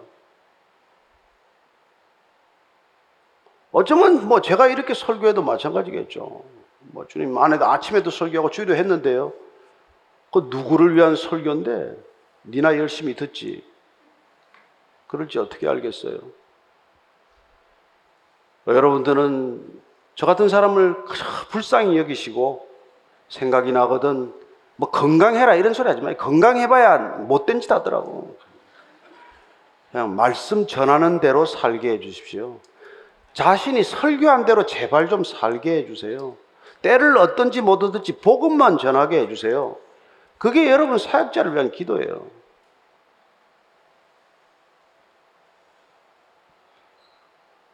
어쩌면 뭐 제가 이렇게 설교해도 마찬가지겠죠. 뭐 주님 안에도 아침에도 설교하고 주의도 했는데요. 그 누구를 위한 설교인데 니나 열심히 듣지. 그럴지 어떻게 알겠어요? 여러분들은 저 같은 사람을 불쌍히 여기시고 생각이 나거든 뭐 건강해라 이런 소리 하지 마요. 건강해봐야 못된 짓 하더라고. 그냥 말씀 전하는 대로 살게 해주십시오. 자신이 설교한 대로 제발 좀 살게 해주세요. 때를 어떤지 못 얻을지 복음만 전하게 해주세요. 그게 여러분 사역자를 위한 기도예요.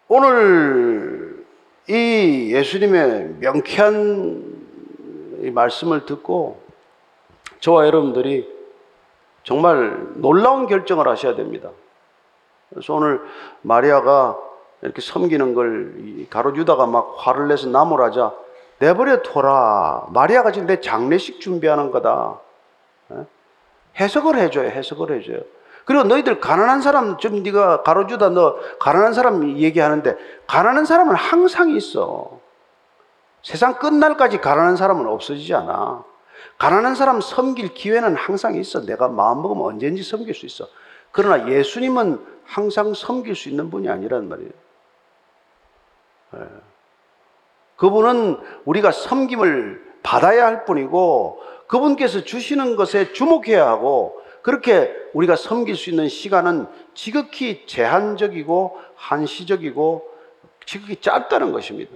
오늘 이 예수님의 명쾌한 이 말씀을 듣고 저와 여러분들이 정말 놀라운 결정을 하셔야 됩니다. 그래서 오늘 마리아가 이렇게 섬기는 걸 가로 유다가 막 화를 내서 나무라자 내버려 둬라. 마리아가 지금 내 장례식 준비하는 거다. 예? 해석을 해줘요. 해석을 해줘요. 그리고 너희들 가난한 사람 좀 네가 가로주다 너 가난한 사람 얘기하는데 가난한 사람은 항상 있어. 세상 끝날까지 가난한 사람은 없어지지 않아. 가난한 사람 섬길 기회는 항상 있어. 내가 마음 먹으면 언제든지 섬길 수 있어. 그러나 예수님은 항상 섬길 수 있는 분이 아니란 말이에요. 예. 그분은 우리가 섬김을 받아야 할 뿐이고 그분께서 주시는 것에 주목해야 하고 그렇게 우리가 섬길 수 있는 시간은 지극히 제한적이고 한시적이고 지극히 짧다는 것입니다.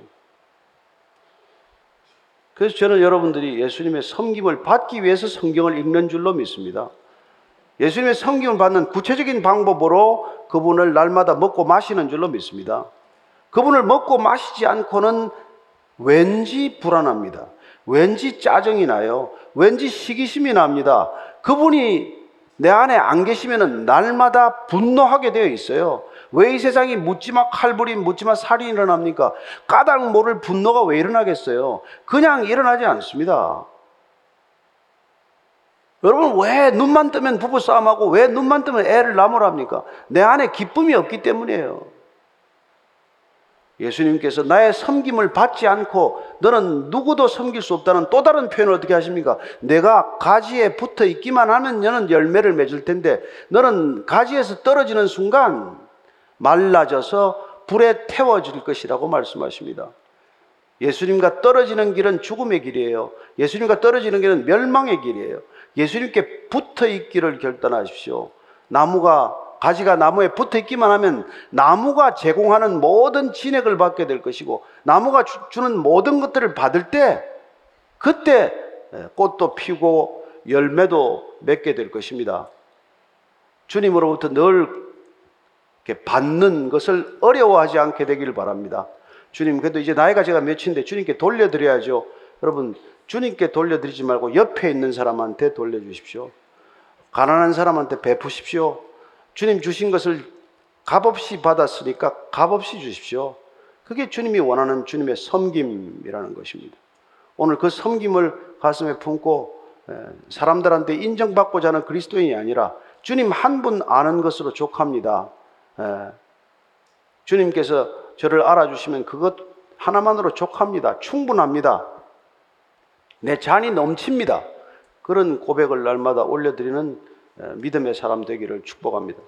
그래서 저는 여러분들이 예수님의 섬김을 받기 위해서 성경을 읽는 줄로 믿습니다. 예수님의 섬김을 받는 구체적인 방법으로 그분을 날마다 먹고 마시는 줄로 믿습니다. 그분을 먹고 마시지 않고는 왠지 불안합니다. 왠지 짜증이 나요. 왠지 시기심이 납니다. 그분이 내 안에 안 계시면 날마다 분노하게 되어 있어요. 왜 이 세상이 묻지마 칼부림, 묻지마 살이 일어납니까? 까닭 모를 분노가 왜 일어나겠어요? 그냥 일어나지 않습니다. 여러분, 왜 눈만 뜨면 부부싸움하고 왜 눈만 뜨면 애를 나무랍니까? 내 안에 기쁨이 없기 때문이에요. 예수님께서 나의 섬김을 받지 않고 너는 누구도 섬길 수 없다는 또 다른 표현을 어떻게 하십니까? 내가 가지에 붙어 있기만 하면 너는 열매를 맺을 텐데 너는 가지에서 떨어지는 순간 말라져서 불에 태워질 것이라고 말씀하십니다. 예수님과 떨어지는 길은 죽음의 길이에요. 예수님과 떨어지는 길은 멸망의 길이에요. 예수님께 붙어 있기를 결단하십시오. 나무가 가지가 나무에 붙어 있기만 하면 나무가 제공하는 모든 진액을 받게 될 것이고 나무가 주, 주는 모든 것들을 받을 때 그때 꽃도 피고 열매도 맺게 될 것입니다. 주님으로부터 늘 받는 것을 어려워하지 않게 되기를 바랍니다. 주님, 그래도 이제 나이가 제가 몇인데 주님께 돌려드려야죠. 여러분, 주님께 돌려드리지 말고 옆에 있는 사람한테 돌려주십시오. 가난한 사람한테 베푸십시오. 주님 주신 것을 값없이 받았으니까 값없이 주십시오. 그게 주님이 원하는 주님의 섬김이라는 것입니다. 오늘 그 섬김을 가슴에 품고 사람들한테 인정받고자 하는 그리스도인이 아니라 주님 한 분 아는 것으로 족합니다. 주님께서 저를 알아주시면 그것 하나만으로 족합니다. 충분합니다. 내 잔이 넘칩니다. 그런 고백을 날마다 올려드리는 믿음의 사람 되기를 축복합니다.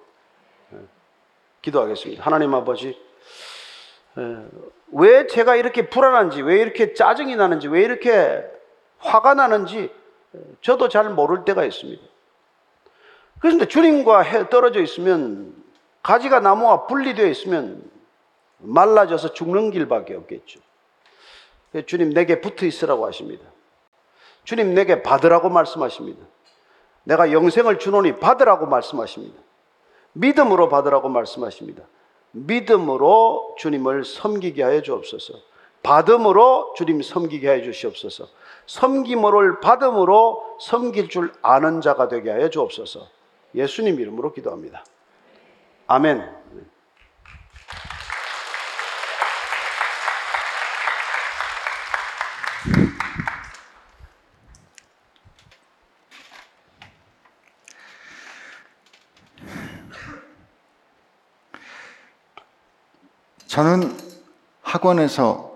기도하겠습니다. 하나님 아버지, 왜 제가 이렇게 불안한지, 왜 이렇게 짜증이 나는지, 왜 이렇게 화가 나는지 저도 잘 모를 때가 있습니다. 그런데 주님과 떨어져 있으면 가지가 나무와 분리되어 있으면 말라져서 죽는 길밖에 없겠죠. 주님 내게 붙어 있으라고 하십니다. 주님 내게 받으라고 말씀하십니다. 내가 영생을 주노니 받으라고 말씀하십니다. 믿음으로 받으라고 말씀하십니다. 믿음으로 주님을 섬기게 하여 주옵소서. 받음으로 주님 섬기게 하여 주시옵소서. 섬김을 받음으로 섬길 줄 아는 자가 되게 하여 주옵소서. 예수님 이름으로 기도합니다. 아멘. 저는 학원에서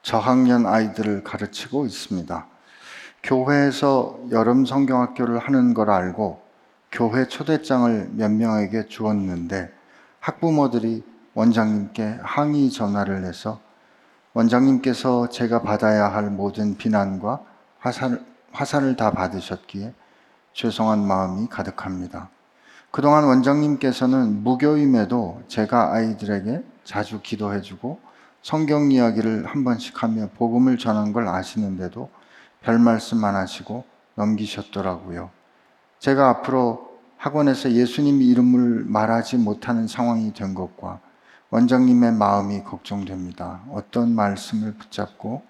저학년 아이들을 가르치고 있습니다. 교회에서 여름 성경학교를 하는 걸 알고 교회 초대장을 몇 명에게 주었는데 학부모들이 원장님께 항의 전화를 해서 원장님께서 제가 받아야 할 모든 비난과 화살, 화살을 다 받으셨기에 죄송한 마음이 가득합니다. 그동안 원장님께서는 무교임에도 제가 아이들에게 자주 기도해주고 성경 이야기를 한 번씩 하며 복음을 전한 걸 아시는데도 별 말씀 안 하시고 넘기셨더라고요. 제가 앞으로 학원에서 예수님 이름을 말하지 못하는 상황이 된 것과 원장님의 마음이 걱정됩니다. 어떤 말씀을 붙잡고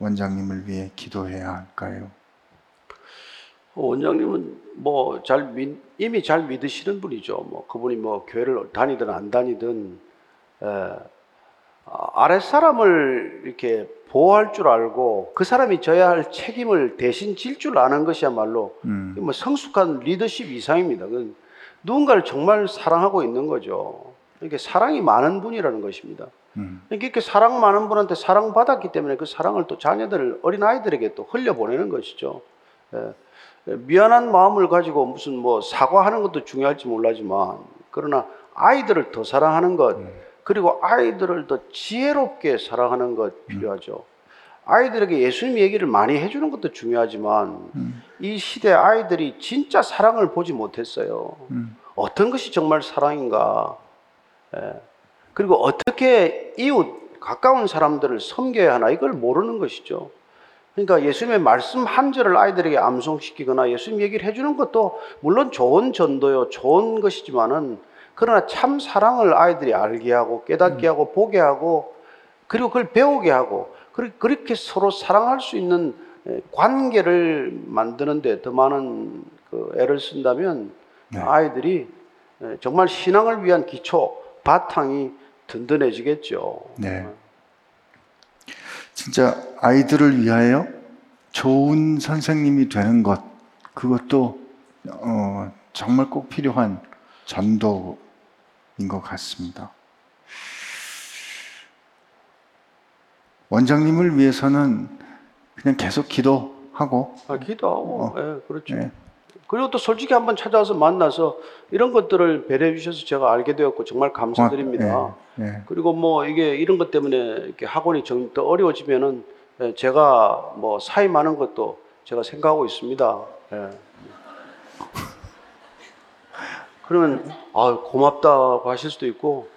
원장님을 위해 기도해야 할까요? 원장님은 뭐 잘 이미 잘 믿으시는 분이죠. 뭐 그분이 뭐 교회를 다니든 안 다니든 에, 아랫 사람을 이렇게 보호할 줄 알고 그 사람이 져야 할 책임을 대신 질 줄 아는 것이야말로 음. 뭐 성숙한 리더십 이상입니다. 누군가를 정말 사랑하고 있는 거죠. 이게 사랑이 많은 분이라는 것입니다. 음. 이렇게 사랑 많은 분한테 사랑 받았기 때문에 그 사랑을 또 자녀들 어린 아이들에게 또 흘려 보내는 것이죠. 예. 미안한 마음을 가지고 무슨 뭐 사과하는 것도 중요할지 몰라지만 그러나 아이들을 더 사랑하는 것 그리고 아이들을 더 지혜롭게 사랑하는 것 필요하죠. 아이들에게 예수님 얘기를 많이 해주는 것도 중요하지만 이 시대 아이들이 진짜 사랑을 보지 못했어요. 음. 어떤 것이 정말 사랑인가? 예. 그리고 어떻게 이웃 가까운 사람들을 섬겨야 하나 이걸 모르는 것이죠. 그러니까 예수님의 말씀 한 절을 아이들에게 암송시키거나 예수님 얘기를 해주는 것도 물론 좋은 전도요, 좋은 것이지만은 그러나 참 사랑을 아이들이 알게 하고 깨닫게 하고 보게 하고 그리고 그걸 배우게 하고 그렇게 서로 사랑할 수 있는 에, 관계를 만드는데 더 많은 그 애를 쓴다면 네. 아이들이 에, 정말 신앙을 위한 기초 바탕이 든든해지겠죠. 네. 진짜 아이들을 위하여 좋은 선생님이 되는 것, 그것도 어, 정말 꼭 필요한 전도인 것 같습니다. 원장님을 위해서는 그냥 계속 기도하고, 아, 기도하고, 예, 그렇죠. 네. 그리고 또 솔직히 한번 찾아와서 만나서 이런 것들을 배려해 주셔서 제가 알게 되었고 정말 감사드립니다. 예, 예. 그리고 뭐 이게 이런 것 때문에 이렇게 학원이 좀 더 어려워지면은 예, 제가 뭐 사임하는 것도 제가 생각하고 있습니다. 예. 그러면 아 고맙다고 하실 수도 있고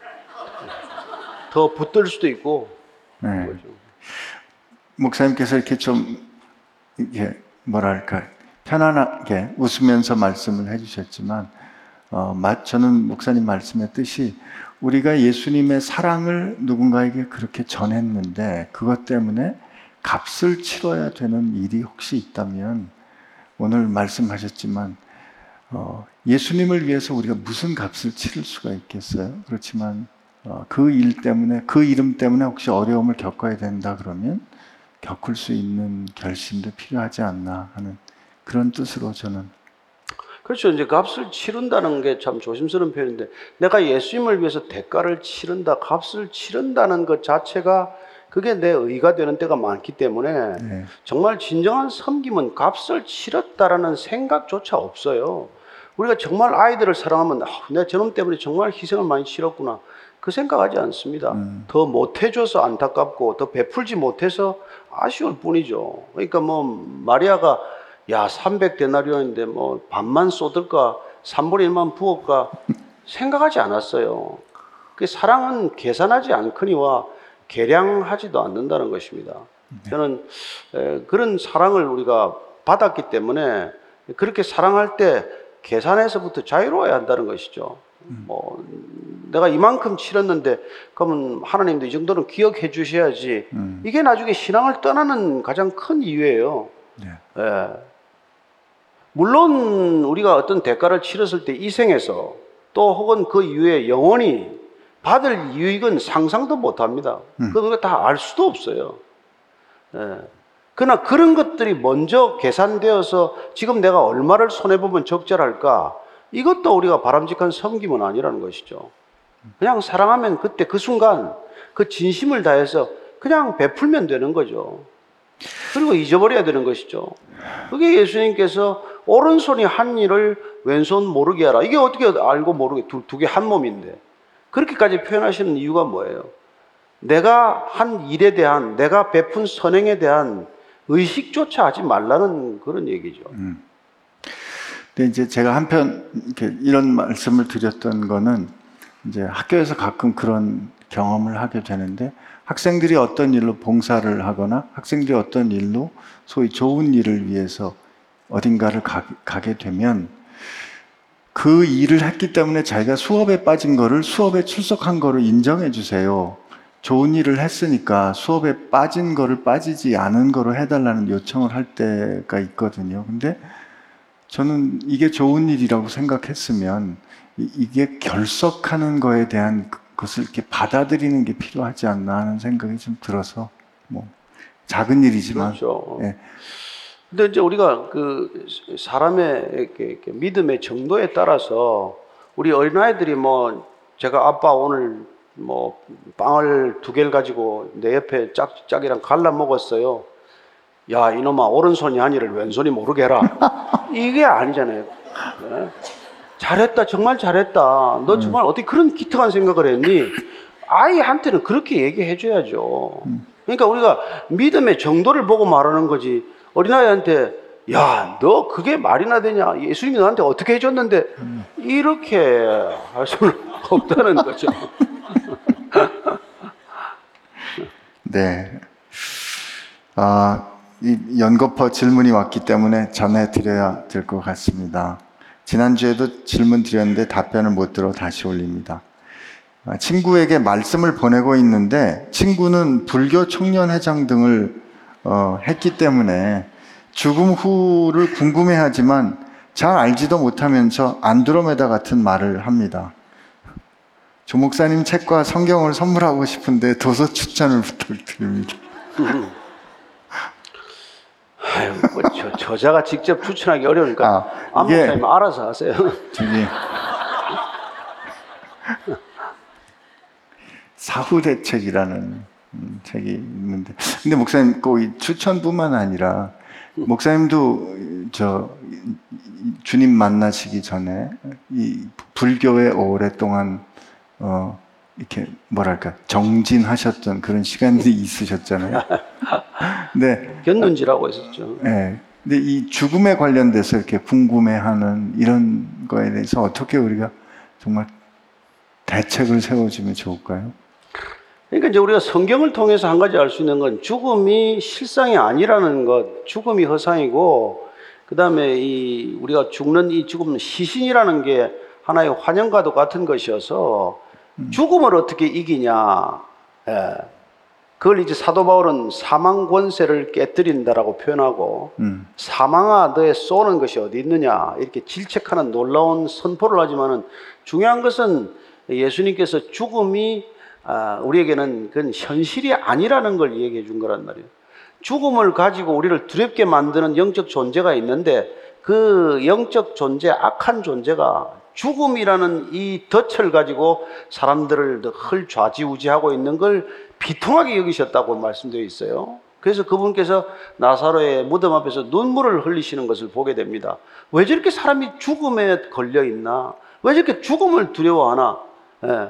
더 붙들 수도 있고 네. 목사님께서 이렇게 좀 이게 뭐랄까 편안하게 웃으면서 말씀을 해주셨지만 어, 마- 저는 목사님 말씀의 뜻이 우리가 예수님의 사랑을 누군가에게 그렇게 전했는데 그것 때문에 값을 치러야 되는 일이 혹시 있다면 오늘 말씀하셨지만 어, 예수님을 위해서 우리가 무슨 값을 치를 수가 있겠어요? 그렇지만 어, 그일 때문에 그 이름 때문에 혹시 어려움을 겪어야 된다 그러면 겪을 수 있는 결심도 필요하지 않나 하는 그런 뜻으로 저는 그렇죠. 이제 값을 치른다는 게 참 조심스러운 표현인데 내가 예수님을 위해서 대가를 치른다, 값을 치른다는 것 자체가 그게 내 의가 되는 때가 많기 때문에 네. 정말 진정한 섬김은 값을 치렀다라는 생각조차 없어요. 우리가 정말 아이들을 사랑하면 아, 내 저놈 때문에 정말 희생을 많이 치렀구나. 그 생각하지 않습니다. 음. 더 못해줘서 안타깝고 더 베풀지 못해서 아쉬울 뿐이죠. 그러니까 뭐 마리아가 야 300데나리온인데 뭐 반만 쏟을까 3분의 1만 부을까 생각하지 않았어요. 그 사랑은 계산하지 않거니와 계량하지도 않는다는 것입니다. 저는 에, 그런 사랑을 우리가 받았기 때문에 그렇게 사랑할 때 계산에서부터 자유로워야 한다는 것이죠. 뭐 내가 이만큼 치렀는데 그러면 하나님도 이 정도는 기억해 주셔야지. 음. 이게 나중에 신앙을 떠나는 가장 큰 이유예요. 네. 예. 물론 우리가 어떤 대가를 치렀을 때 이 생에서 또 혹은 그 이후에 영원히 받을 유익은 상상도 못 합니다. 그건 우리가 다알 수도 없어요. 예. 그러나 그런 것들이 먼저 계산되어서 지금 내가 얼마를 손해보면 적절할까? 이것도 우리가 바람직한 섬김은 아니라는 것이죠. 그냥 사랑하면 그때 그 순간 그 진심을 다해서 그냥 베풀면 되는 거죠. 그리고 잊어버려야 되는 것이죠. 그게 예수님께서 오른손이 한 일을 왼손 모르게 하라. 이게 어떻게 알고 모르게 두 개 한 몸인데. 그렇게까지 표현하시는 이유가 뭐예요? 내가 한 일에 대한, 내가 베푼 선행에 대한 의식조차 하지 말라는 그런 얘기죠. 근데 이제 제가 한편 이런 말씀을 드렸던 거는 이제 학교에서 가끔 그런 경험을 하게 되는데 학생들이 어떤 일로 봉사를 하거나 학생들이 어떤 일로 소위 좋은 일을 위해서 어딘가를 가, 가게 되면 그 일을 했기 때문에 자기가 수업에 빠진 거를 수업에 출석한 거를 인정해 주세요. 좋은 일을 했으니까 수업에 빠진 거를 빠지지 않은 거로 해달라는 요청을 할 때가 있거든요. 근데 저는 이게 좋은 일이라고 생각했으면 이- 이게 결석하는 거에 대한 그- 것을 이렇게 받아들이는 게 필요하지 않나 하는 생각이 좀 들어서 뭐 작은 일이지만 그렇죠. 예. 근데 이제 우리가 그 사람의 이렇게, 이렇게 믿음의 정도에 따라서 우리 어린아이들이 뭐 제가 아빠 오늘 뭐 빵을 두 개를 가지고 내 옆에 짝, 짝이랑 갈라 먹었어요. 야, 이놈아, 오른손이 아니를 왼손이 모르게 해라. 이게 아니잖아요. 네? 잘했다, 정말 잘했다. 너 정말 어떻게 그런 기특한 생각을 했니? 아이한테는 그렇게 얘기해 줘야죠. 그러니까 우리가 믿음의 정도를 보고 말하는 거지. 어린아이한테, 야, 너 그게 말이나 되냐? 예수님이 너한테 어떻게 해줬는데, 이렇게 할 수는 없다는 거죠. 네. 아, 이 연거푸 질문이 왔기 때문에 전해드려야 될 것 같습니다. 지난주에도 질문 드렸는데 답변을 못 들어 다시 올립니다. 아, 친구에게 말씀을 보내고 있는데 친구는 불교 청년회장 등을 어, 했기 때문에 죽음 후를 궁금해하지만 잘 알지도 못하면서 안드로메다 같은 말을 합니다. 조 목사님 책과 성경을 선물하고 싶은데 도서 추천을 부탁드립니다. 아유, 뭐 저, 저자가 직접 추천하기 어려우니까 아, 안 이게- 목사님 알아서 하세요. 저기 사후 대책이라는 음, 책이 있는데 근데 목사님 꼭이 추천뿐만 아니라 목사님도 저 주님 만나시기 전에 이 불교에 오랫동안 어 이렇게 뭐랄까 정진하셨던 그런 시간들이 있으셨잖아요. 근데 견눈질하고 있었죠. 예. 근데 이 죽음에 관련돼서 이렇게 궁금해하는 이런 거에 대해서 어떻게 우리가 정말 대책을 세워주면 좋을까요? 그러니까 이제 우리가 성경을 통해서 한 가지 알 수 있는 건 죽음이 실상이 아니라는 것, 죽음이 허상이고, 그 다음에 이 우리가 죽는 이 죽음은 시신이라는 게 하나의 환영과도 같은 것이어서 죽음을 어떻게 이기냐. 예. 그걸 이제 사도 바울은 사망 권세를 깨뜨린다라고 표현하고 음, 사망아 너의 쏘는 것이 어디 있느냐 이렇게 질책하는 놀라운 선포를 하지만은 중요한 것은 예수님께서 죽음이 아, 우리에게는 그건 현실이 아니라는 걸 얘기해 준 거란 말이에요. 죽음을 가지고 우리를 두렵게 만드는 영적 존재가 있는데 그 영적 존재, 악한 존재가 죽음이라는 이 덫을 가지고 사람들을 헐 좌지우지하고 있는 걸 비통하게 여기셨다고 말씀되어 있어요. 그래서 그분께서 나사로의 무덤 앞에서 눈물을 흘리시는 것을 보게 됩니다. 왜 저렇게 사람이 죽음에 걸려 있나? 왜 저렇게 죽음을 두려워하나? 예.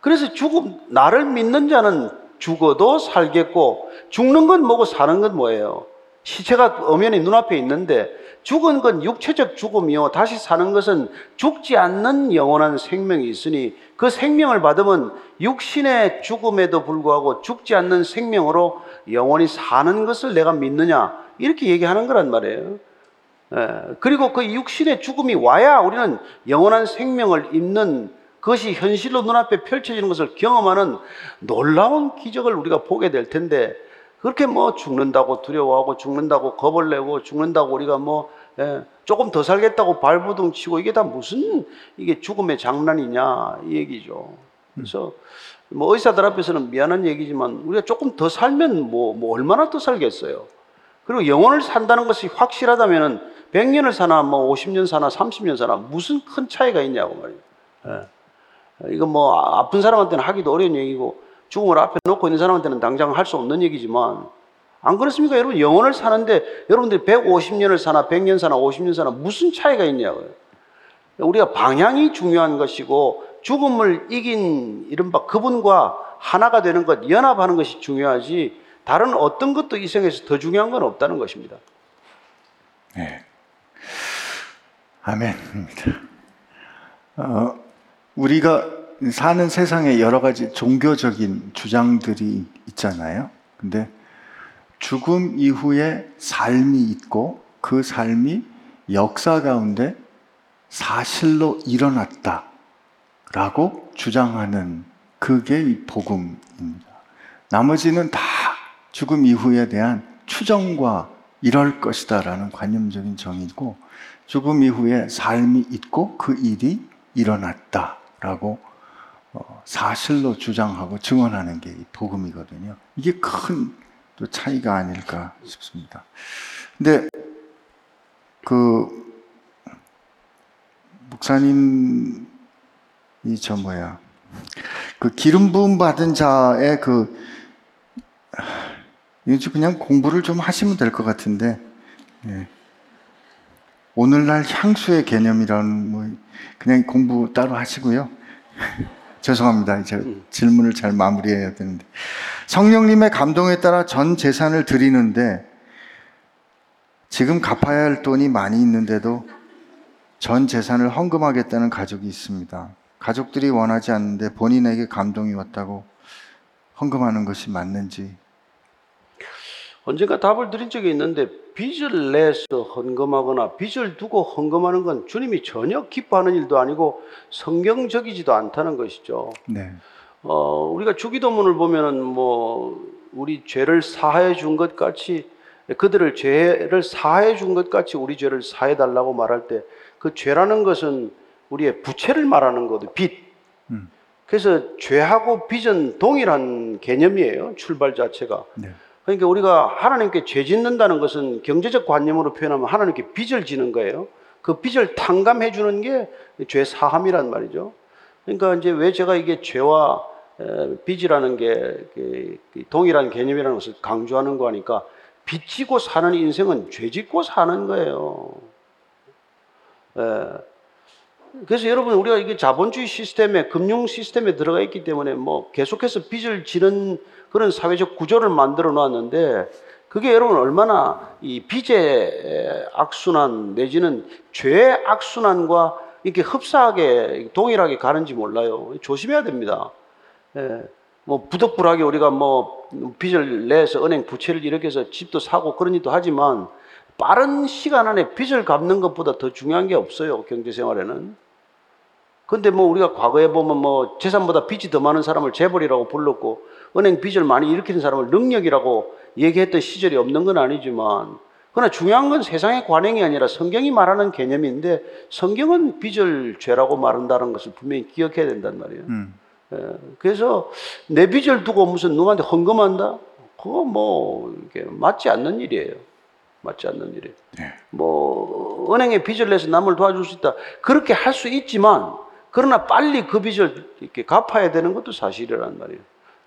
그래서 죽음, 나를 믿는 자는 죽어도 살겠고, 죽는 건 뭐고 사는 건 뭐예요? 시체가 엄연히 눈앞에 있는데, 죽은 건 육체적 죽음이요. 다시 사는 것은 죽지 않는 영원한 생명이 있으니, 그 생명을 받으면 육신의 죽음에도 불구하고 죽지 않는 생명으로 영원히 사는 것을 내가 믿느냐? 이렇게 얘기하는 거란 말이에요. 예, 그리고 그 육신의 죽음이 와야 우리는 영원한 생명을 입는 그것이 현실로 눈앞에 펼쳐지는 것을 경험하는 놀라운 기적을 우리가 보게 될 텐데 그렇게 뭐 죽는다고 두려워하고 죽는다고 겁을 내고 죽는다고 우리가 뭐 예, 조금 더 살겠다고 발부둥 치고 이게 다 무슨 이게 죽음의 장난이냐 이 얘기죠. 그래서 뭐 의사들 앞에서는 미안한 얘기지만 우리가 조금 더 살면 뭐, 뭐 얼마나 더 살겠어요. 그리고 영혼을 산다는 것이 확실하다면은 100년을 사나 뭐 50년 사나 30년 사나 무슨 큰 차이가 있냐고 말이에요. 예. 이거 뭐 아픈 사람한테는 하기도 어려운 얘기고 죽음을 앞에 놓고 있는 사람한테는 당장 할 수 없는 얘기지만 안 그렇습니까? 여러분 영혼을 사는데 여러분들이 150년을 사나 100년 사나 50년 사나 무슨 차이가 있냐고요. 우리가 방향이 중요한 것이고 죽음을 이긴 이른바 그분과 하나가 되는 것, 연합하는 것이 중요하지 다른 어떤 것도 이 생에서 더 중요한 건 없다는 것입니다. 네. 아멘입니다. 어, 우리가 사는 세상에 여러 가지 종교적인 주장들이 있잖아요. 근데 죽음 이후에 삶이 있고 그 삶이 역사 가운데 사실로 일어났다 라고 주장하는 그게 이 복음입니다. 나머지는 다 죽음 이후에 대한 추정과 이럴 것이다 라는 관념적인 정의고 죽음 이후에 삶이 있고 그 일이 일어났다 라고 어, 사실로 주장하고 증언하는 게이 복음이거든요. 이게 큰 또 차이가 아닐까 싶습니다. 근데 그 목사님 이 저 뭐야 그 기름 부음 받은 자의 그 이거 그냥 공부를 좀 하시면 될 것 같은데 예. 오늘날 향수의 개념이라는 뭐 그냥 공부 따로 하시고요. 죄송합니다. 제가 질문을 잘 마무리해야 되는데 성령님의 감동에 따라 전 재산을 드리는데 지금 갚아야 할 돈이 많이 있는데도 전 재산을 헌금하겠다는 가족이 있습니다. 가족들이 원하지 않는데 본인에게 감동이 왔다고 헌금하는 것이 맞는지 언젠가 답을 드린 적이 있는데 빚을 내서 헌금하거나 빚을 두고 헌금하는 건 주님이 전혀 기뻐하는 일도 아니고 성경적이지도 않다는 것이죠. 네. 어, 우리가 주기도문을 보면은 뭐 우리 죄를 사해 준 것 같이 그들을 죄를 사해 준 것 같이 우리 죄를 사해 달라고 말할 때 그 죄라는 것은 우리의 부채를 말하는 거도 빚. 음. 그래서 죄하고 빚은 동일한 개념이에요. 출발 자체가. 네. 그러니까 우리가 하나님께 죄 짓는다는 것은 경제적 관념으로 표현하면 하나님께 빚을 지는 거예요. 그 빚을 탕감해 주는 게 죄 사함이란 말이죠. 그러니까 이제 왜 제가 이게 죄와 에, 빚이라는 게 그, 그 동일한 개념이라는 것을 강조하는 거 하니까 빚 지고 사는 인생은 죄 짓고 사는 거예요. 에, 그래서 여러분 우리가 이게 자본주의 시스템에 금융 시스템에 들어가 있기 때문에 뭐 계속해서 빚을 지는 그런 사회적 구조를 만들어 놨는데 그게 여러분 얼마나 이 빚의 악순환 내지는 죄의 악순환과 이렇게 흡사하게 동일하게 가는지 몰라요. 조심해야 됩니다. 예. 뭐 부득불하게 우리가 뭐 빚을 내서 은행 부채를 일으켜서 집도 사고 그런 일도 하지만 빠른 시간 안에 빚을 갚는 것보다 더 중요한 게 없어요. 경제 생활에는. 근데 뭐 우리가 과거에 보면 뭐 재산보다 빚이 더 많은 사람을 재벌이라고 불렀고 은행 빚을 많이 일으키는 사람을 능력이라고 얘기했던 시절이 없는 건 아니지만 그러나 중요한 건 세상의 관행이 아니라 성경이 말하는 개념인데 성경은 빚을 죄라고 말한다는 것을 분명히 기억해야 된단 말이에요. 음. 예, 그래서 내 빚을 두고 무슨 누구한테 헌금한다? 그거 뭐 이게 맞지 않는 일이에요. 맞지 않는 일이에요. 네. 뭐 은행에 빚을 내서 남을 도와줄 수 있다. 그렇게 할 수 있지만 그러나 빨리 그 빚을 이렇게 갚아야 되는 것도 사실이란 말이에요.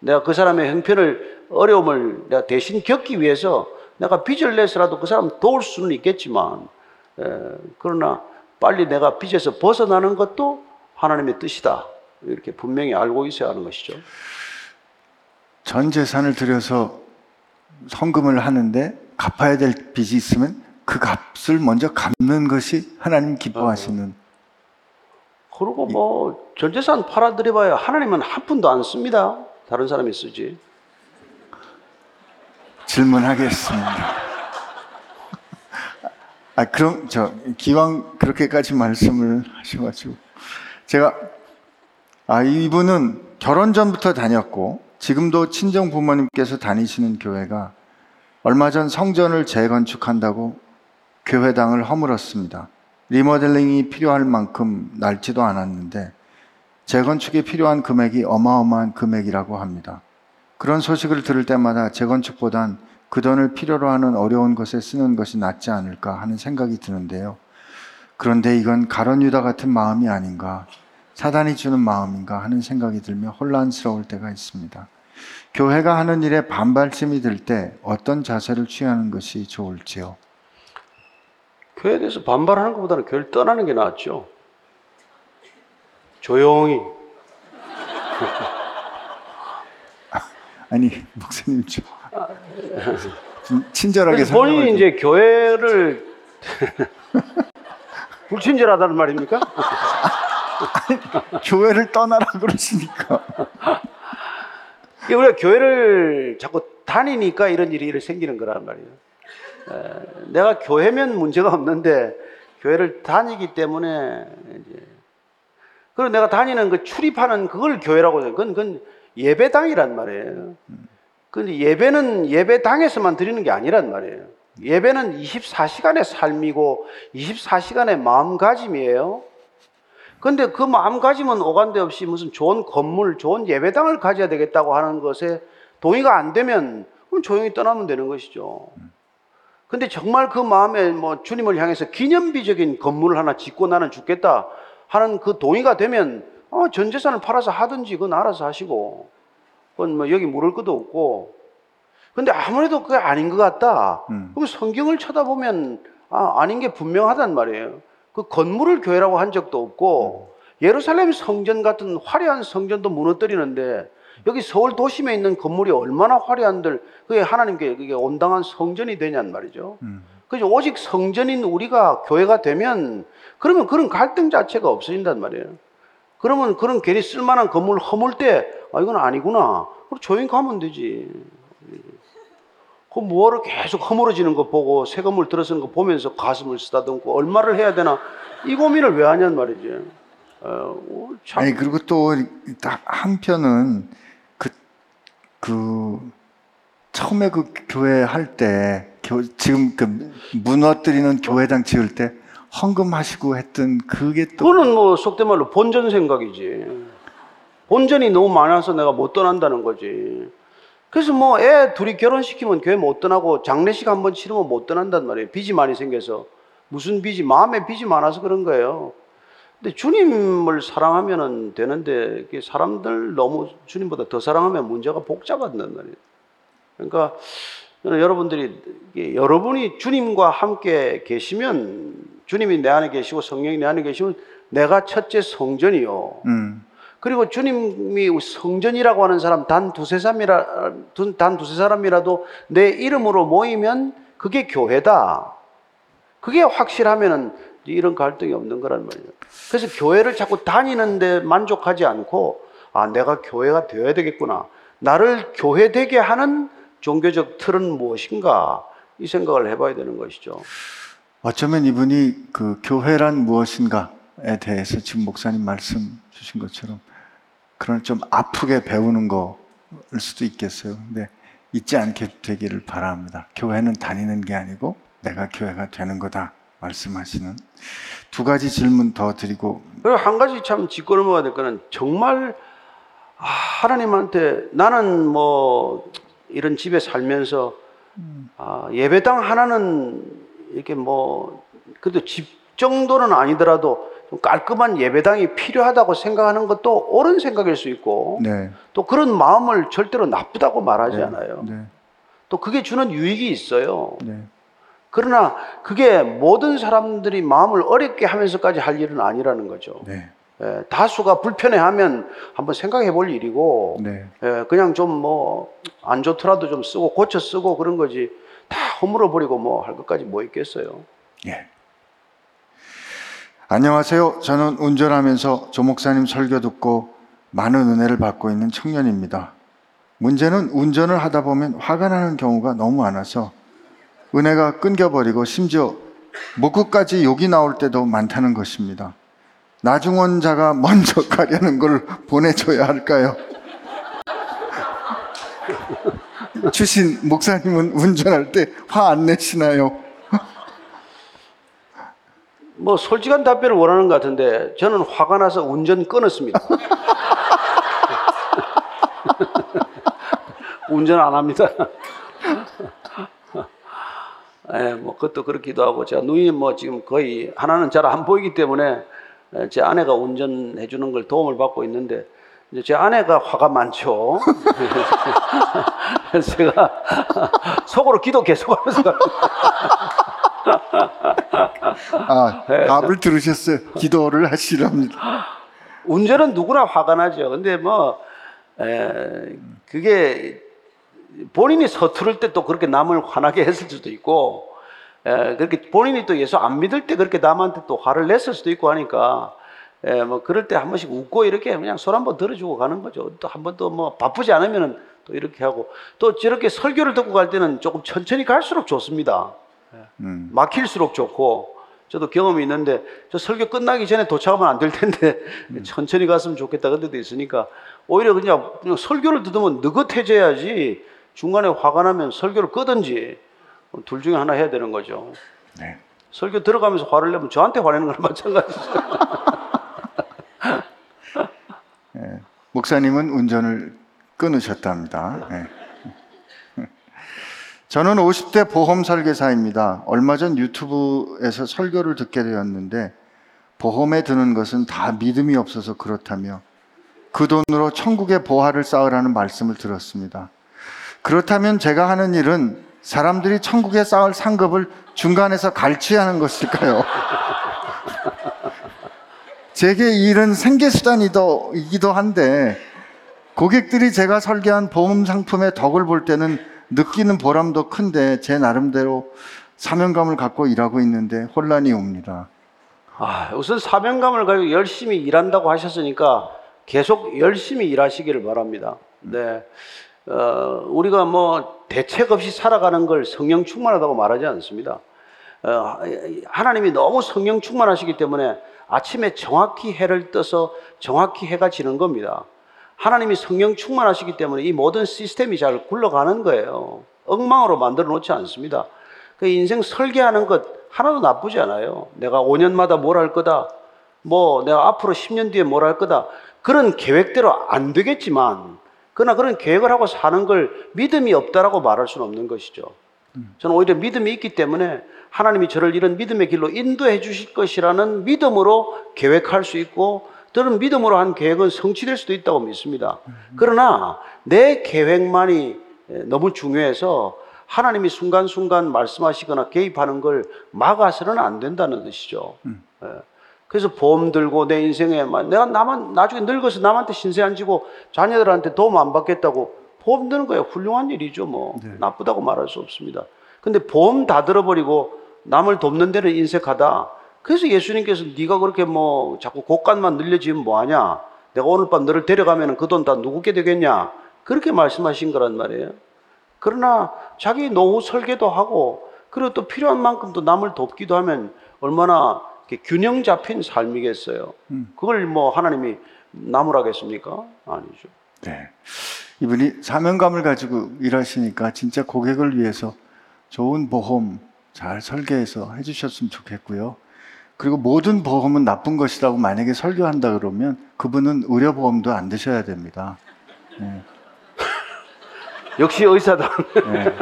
내가 그 사람의 형편을 어려움을 내가 대신 겪기 위해서 내가 빚을 내서라도 그 사람 도울 수는 있겠지만 에, 그러나 빨리 내가 빚에서 벗어나는 것도 하나님의 뜻이다. 이렇게 분명히 알고 있어야 하는 것이죠. 전 재산을 들여서 헌금을 하는데 갚아야 될 빚이 있으면 그 값을 먼저 갚는 것이 하나님 기뻐하시는 그리고 뭐 전재산 팔아드려봐야 하나님은 한 푼도 안 씁니다. 다른 사람이 쓰지. 질문하겠습니다. 아 그럼 저 기왕 그렇게까지 말씀을 하셔가지고 제가 아 이분은 결혼 전부터 다녔고 지금도 친정 부모님께서 다니시는 교회가 얼마 전 성전을 재건축한다고 교회당을 허물었습니다. 리모델링이 필요할 만큼 날지도 않았는데 재건축에 필요한 금액이 어마어마한 금액이라고 합니다. 그런 소식을 들을 때마다 재건축보단 그 돈을 필요로 하는 어려운 것에 쓰는 것이 낫지 않을까 하는 생각이 드는데요. 그런데 이건 가론 유다 같은 마음이 아닌가, 사단이 주는 마음인가 하는 생각이 들며 혼란스러울 때가 있습니다. 교회가 하는 일에 반발심이 들 때 어떤 자세를 취하는 것이 좋을지요? 교회에 대해서 반발하는 것보다는 교회를 떠나는 게 낫죠. 조용히. 아니 목사님 좀, 좀 친절하게 본인이 설명해 이제 교회를 불친절하다는 말입니까? 교회를 떠나라 그러시니까 우리가 교회를 자꾸 다니니까 이런 일이 생기는 거란 말이에요. 에, 내가 교회면 문제가 없는데 교회를 다니기 때문에 이제 그리고 내가 다니는 그 출입하는 그걸 교회라고 해요. 그건, 그건 예배당이란 말이에요. 근데 예배는 예배당에서만 드리는 게 아니란 말이에요. 예배는 24시간의 삶이고 24시간의 마음가짐이에요. 근데 그 마음가짐은 오간데 없이 무슨 좋은 건물, 좋은 예배당을 가져야 되겠다고 하는 것에 동의가 안 되면 그럼 조용히 떠나면 되는 것이죠. 근데 정말 그 마음에 뭐 주님을 향해서 기념비적인 건물을 하나 짓고 나는 죽겠다 하는 그 동의가 되면 어, 전 재산을 팔아서 하든지 그건 알아서 하시고 그건 뭐 여기 물을 것도 없고 근데 아무래도 그게 아닌 것 같다. 음. 그럼 성경을 쳐다보면 아, 아닌 게 분명하단 말이에요. 그 건물을 교회라고 한 적도 없고 예루살렘 성전 같은 화려한 성전도 무너뜨리는데 여기 서울 도심에 있는 건물이 얼마나 화려한들 그게 하나님께 그게 온당한 성전이 되냔 말이죠. 음. 그죠? 오직 성전인 우리가 교회가 되면 그러면 그런 갈등 자체가 없어진단 말이에요. 그러면 그런 괜히 쓸만한 건물 허물 때, 아, 이건 아니구나. 그럼 조용히 가면 되지. 그 뭐하러 계속 허물어지는 거 보고 새 건물 들어서는 거 보면서 가슴을 쓰다듬고 얼마를 해야 되나 이 고민을 왜 하냔 말이지. 어, 어, 참. 아니 그리고 또딱 한편은 그, 그 처음에 그 교회 할 때 지금 그 무너뜨리는 교회당 지을 때 헌금하시고 했던 그게 또 그거는 뭐 속된 말로 본전 생각이지. 본전이 너무 많아서 내가 못 떠난다는 거지. 그래서 뭐 애 둘이 결혼시키면 교회 못 떠나고 장례식 한 번 치르면 못 떠난단 말이에요. 빚이 많이 생겨서. 무슨 빚이, 마음에 빚이 많아서 그런 거예요. 근데 주님을 사랑하면 되는데 사람들 너무 주님보다 더 사랑하면 문제가 복잡하단 말이에요. 그러니까 저는 여러분들이 여러분이 주님과 함께 계시면 주님이 내 안에 계시고 성령이 내 안에 계시면 내가 첫째 성전이요. 음, 그리고 주님이 성전이라고 하는 사람 단 두세 사람이라 두- 단 두세 사람이라도 내 이름으로 모이면 그게 교회다. 그게 확실하면은 이런 갈등이 없는 거란 말이에요. 그래서 교회를 자꾸 다니는데 만족하지 않고 아 내가 교회가 되어야 되겠구나. 나를 교회 되게 하는 종교적 틀은 무엇인가 이 생각을 해봐야 되는 것이죠. 어쩌면 이분이 그 교회란 무엇인가에 대해서 지금 목사님 말씀 주신 것처럼 그런 좀 아프게 배우는 거일 수도 있겠어요. 근데 잊지 않게 되기를 바랍니다. 교회는 다니는 게 아니고 내가 교회가 되는 거다 말씀하시는 두 가지 질문 더 드리고 그리고 한 가지 참 짚고 넘어가야 될 거는 정말 아, 하나님한테 나는 뭐 이런 집에 살면서 아, 예배당 하나는 이렇게 뭐 그래도 집 정도는 아니더라도 좀 깔끔한 예배당이 필요하다고 생각하는 것도 옳은 생각일 수 있고 네, 또 그런 마음을 절대로 나쁘다고 말하지 네, 않아요. 네, 또 그게 주는 유익이 있어요. 네, 그러나 그게 모든 사람들이 마음을 어렵게 하면서까지 할 일은 아니라는 거죠. 네, 예, 다수가 불편해하면 한번 생각해 볼 일이고, 네. 예, 그냥 좀 뭐 안 좋더라도 좀 쓰고 고쳐 쓰고 그런 거지 다 허물어 버리고 뭐 할 것까지 뭐 있겠어요. 예. 안녕하세요. 저는 운전하면서 조 목사님 설교 듣고 많은 은혜를 받고 있는 청년입니다. 문제는 운전을 하다 보면 화가 나는 경우가 너무 많아서 은혜가 끊겨버리고 심지어 목구까지 욕이 나올 때도 많다는 것입니다. 나중원자가 먼저 가려는 걸 보내줘야 할까요? 주신 목사님은 운전할 때 화 안 내시나요? 뭐 솔직한 답변을 원하는 것 같은데 저는 화가 나서 운전 끊었습니다. 운전 안 합니다. 예, 뭐 그것도 그렇기도 하고 제가 눈이 뭐 지금 거의 하나는 잘 안 보이기 때문에 예, 제 아내가 운전해 주는 걸 도움을 받고 있는데 이제 제 아내가 화가 많죠. 제가 속으로 기도 계속하면서 아, 답을 들으셨어요. 기도를 하시랍니다. 운전은 누구나 화가 나죠. 근데 뭐, 에, 그게 본인이 서투를 때 또 그렇게 남을 화나게 했을 수도 있고, 에, 그렇게 본인이 또 예수 안 믿을 때 그렇게 남한테 또 화를 냈을 수도 있고 하니까, 에, 뭐 그럴 때 한 번씩 웃고 이렇게 그냥 손 한번 들어주고 가는 거죠. 또 한 번 또 뭐 바쁘지 않으면은 또 이렇게 하고, 또 저렇게 설교를 듣고 갈 때는 조금 천천히 갈수록 좋습니다. 음, 막힐수록 좋고 저도 경험이 있는데 저 설교 끝나기 전에 도착하면 안 될 텐데 천천히 갔으면 좋겠다 그런 데도 있으니까 오히려 그냥, 그냥 설교를 듣으면 느긋해져야지 중간에 화가 나면 설교를 끄든지 둘 중에 하나 해야 되는 거죠. 네. 설교 들어가면서 화를 내면 저한테 화내는 거랑 마찬가지죠. 예, 목사님은 운전을 끊으셨답니다. 예. 저는 50대 보험 설계사입니다. 얼마 전 유튜브에서 설교를 듣게 되었는데 보험에 드는 것은 다 믿음이 없어서 그렇다며 그 돈으로 천국의 보화를 쌓으라는 말씀을 들었습니다. 그렇다면 제가 하는 일은 사람들이 천국에 쌓을 상급을 중간에서 갈취하는 것일까요? 제게 이 일은 생계수단이기도 한데 고객들이 제가 설계한 보험 상품의 덕을 볼 때는 느끼는 보람도 큰데 제 나름대로 사명감을 갖고 일하고 있는데 혼란이 옵니다. 아, 우선 사명감을 가지고 열심히 일한다고 하셨으니까 계속 열심히 일하시기를 바랍니다. 네. 어, 우리가 뭐 대책 없이 살아가는 걸 성령 충만하다고 말하지 않습니다. 어, 하나님이 너무 성령 충만하시기 때문에 아침에 정확히 해를 떠서 정확히 해가 지는 겁니다. 하나님이 성령 충만하시기 때문에 이 모든 시스템이 잘 굴러가는 거예요. 엉망으로 만들어 놓지 않습니다. 그 인생 설계하는 것 하나도 나쁘지 않아요. 내가 5년마다 뭘 할 거다. 뭐 내가 앞으로 10년 뒤에 뭘 할 거다. 그런 계획대로 안 되겠지만 그러나 그런 계획을 하고 사는 걸 믿음이 없다라고 말할 수는 없는 것이죠. 저는 오히려 믿음이 있기 때문에 하나님이 저를 이런 믿음의 길로 인도해 주실 것이라는 믿음으로 계획할 수 있고 저는 믿음으로 한 계획은 성취될 수도 있다고 믿습니다. 그러나 내 계획만이 너무 중요해서 하나님이 순간순간 말씀하시거나 개입하는 걸 막아서는 안 된다는 뜻이죠. 예. 그래서 보험 들고 내 인생에 막 내가 나만 나중에 늙어서 남한테 신세 안 지고 자녀들한테 도움 안 받겠다고 보험 드는 거야 훌륭한 일이죠 뭐 나쁘다고 말할 수 없습니다. 근데 보험 다 들어버리고 남을 돕는 데는 인색하다. 그래서 예수님께서 네가 그렇게 뭐 자꾸 곳간만 늘려지면 뭐하냐? 내가 오늘 밤 너를 데려가면 그 돈 다 누구게 되겠냐? 그렇게 말씀하신 거란 말이에요. 그러나 자기 노후 설계도 하고 그리고 또 필요한 만큼 또 남을 돕기도 하면 얼마나 균형 잡힌 삶이겠어요. 그걸 뭐 하나님이 나무라겠습니까? 아니죠. 네. 이분이 사명감을 가지고 일하시니까 진짜 고객을 위해서 좋은 보험 잘 설계해서 해주셨으면 좋겠고요. 그리고 모든 보험은 나쁜 것이라고 만약에 설교한다 그러면 그분은 의료보험도 안 드셔야 됩니다. 역시 의사다. 네.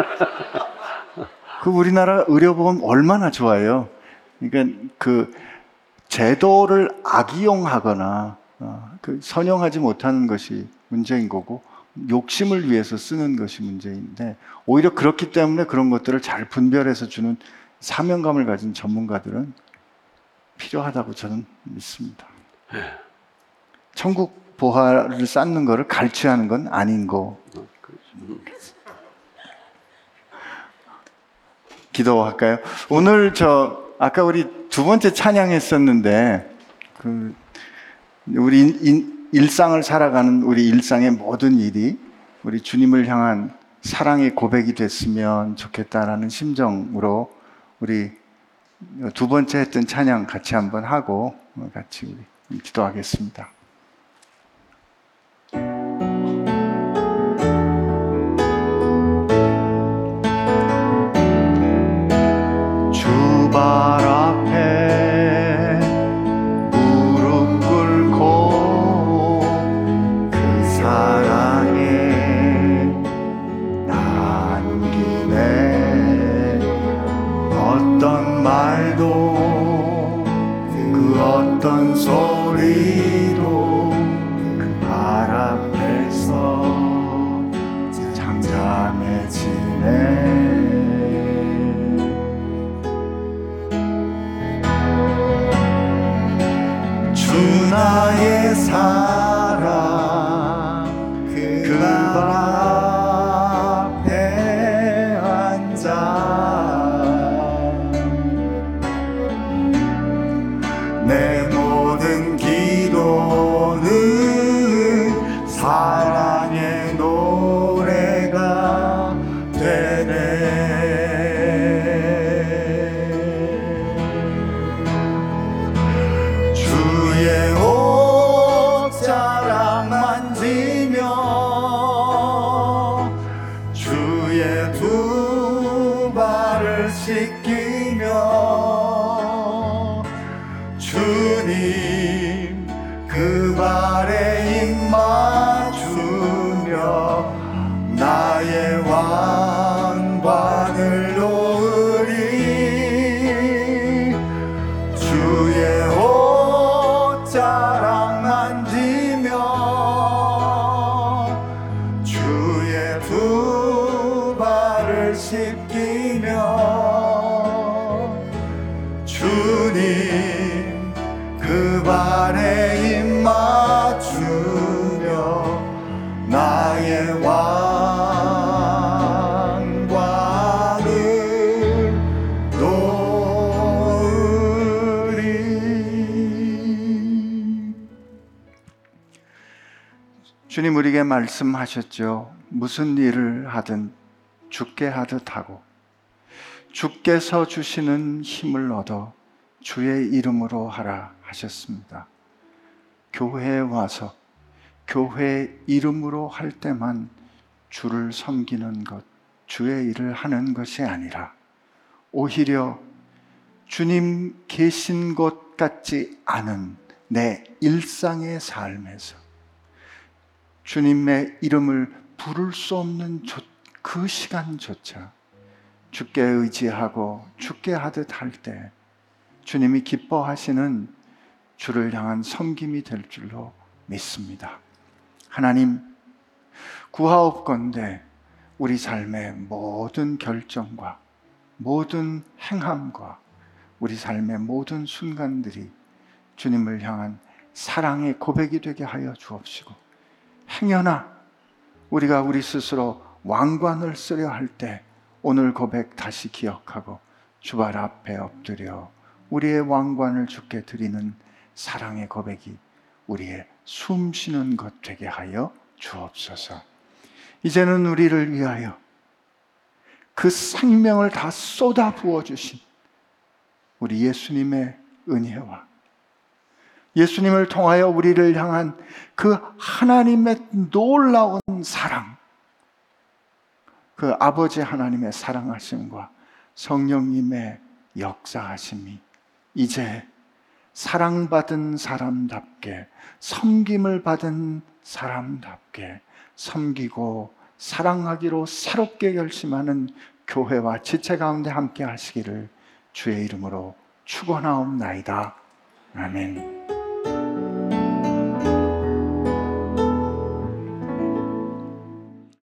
그 우리나라 의료보험 얼마나 좋아요. 그러니까 그 제도를 악이용하거나 어, 그 선용하지 못하는 것이 문제인 거고 욕심을 위해서 쓰는 것이 문제인데 오히려 그렇기 때문에 그런 것들을 잘 분별해서 주는 사명감을 가진 전문가들은 필요하다고 저는 믿습니다. 천국 보화를 쌓는 것을 갈취하는 건 아닌 거. 기도할까요? 오늘 저 아까 우리 두 번째 찬양했었는데 그 우리 일상을 살아가는 우리 일상의 모든 일이 우리 주님을 향한 사랑의 고백이 됐으면 좋겠다라는 심정으로 우리 두 번째 했던 찬양 같이 한번 하고 같이 우리 기도하겠습니다. 주님 우리에게 말씀하셨죠. 무슨 일을 하든 죽게 하듯 하고 주께서 주시는 힘을 얻어 주의 이름으로 하라 하셨습니다. 교회에 와서 교회 이름으로 할 때만 주를 섬기는 것, 주의 일을 하는 것이 아니라 오히려 주님 계신 것 같지 않은 내 일상의 삶에서 주님의 이름을 부를 수 없는 조- 그 시간조차 주께 의지하고 주께 하듯 할 때 주님이 기뻐하시는 주를 향한 섬김이 될 줄로 믿습니다. 하나님, 구하옵건대 우리 삶의 모든 결정과 모든 행함과 우리 삶의 모든 순간들이 주님을 향한 사랑의 고백이 되게 하여 주옵시고 행여나 우리가 우리 스스로 왕관을 쓰려 할 때 오늘 고백 다시 기억하고 주발 앞에 엎드려 우리의 왕관을 주께 드리는 사랑의 고백이 우리의 숨 쉬는 것 되게 하여 주옵소서. 이제는 우리를 위하여 그 생명을 다 쏟아 부어 주신 우리 예수님의 은혜와 예수님을 통하여 우리를 향한 그 하나님의 놀라운 사랑, 그 아버지 하나님의 사랑하심과 성령님의 역사하심이 이제 사랑받은 사람답게 섬김을 받은 사람답게 섬기고 사랑하기로 새롭게 결심하는 교회와 지체 가운데 함께 하시기를 주의 이름으로 축원하옵나이다. 아멘.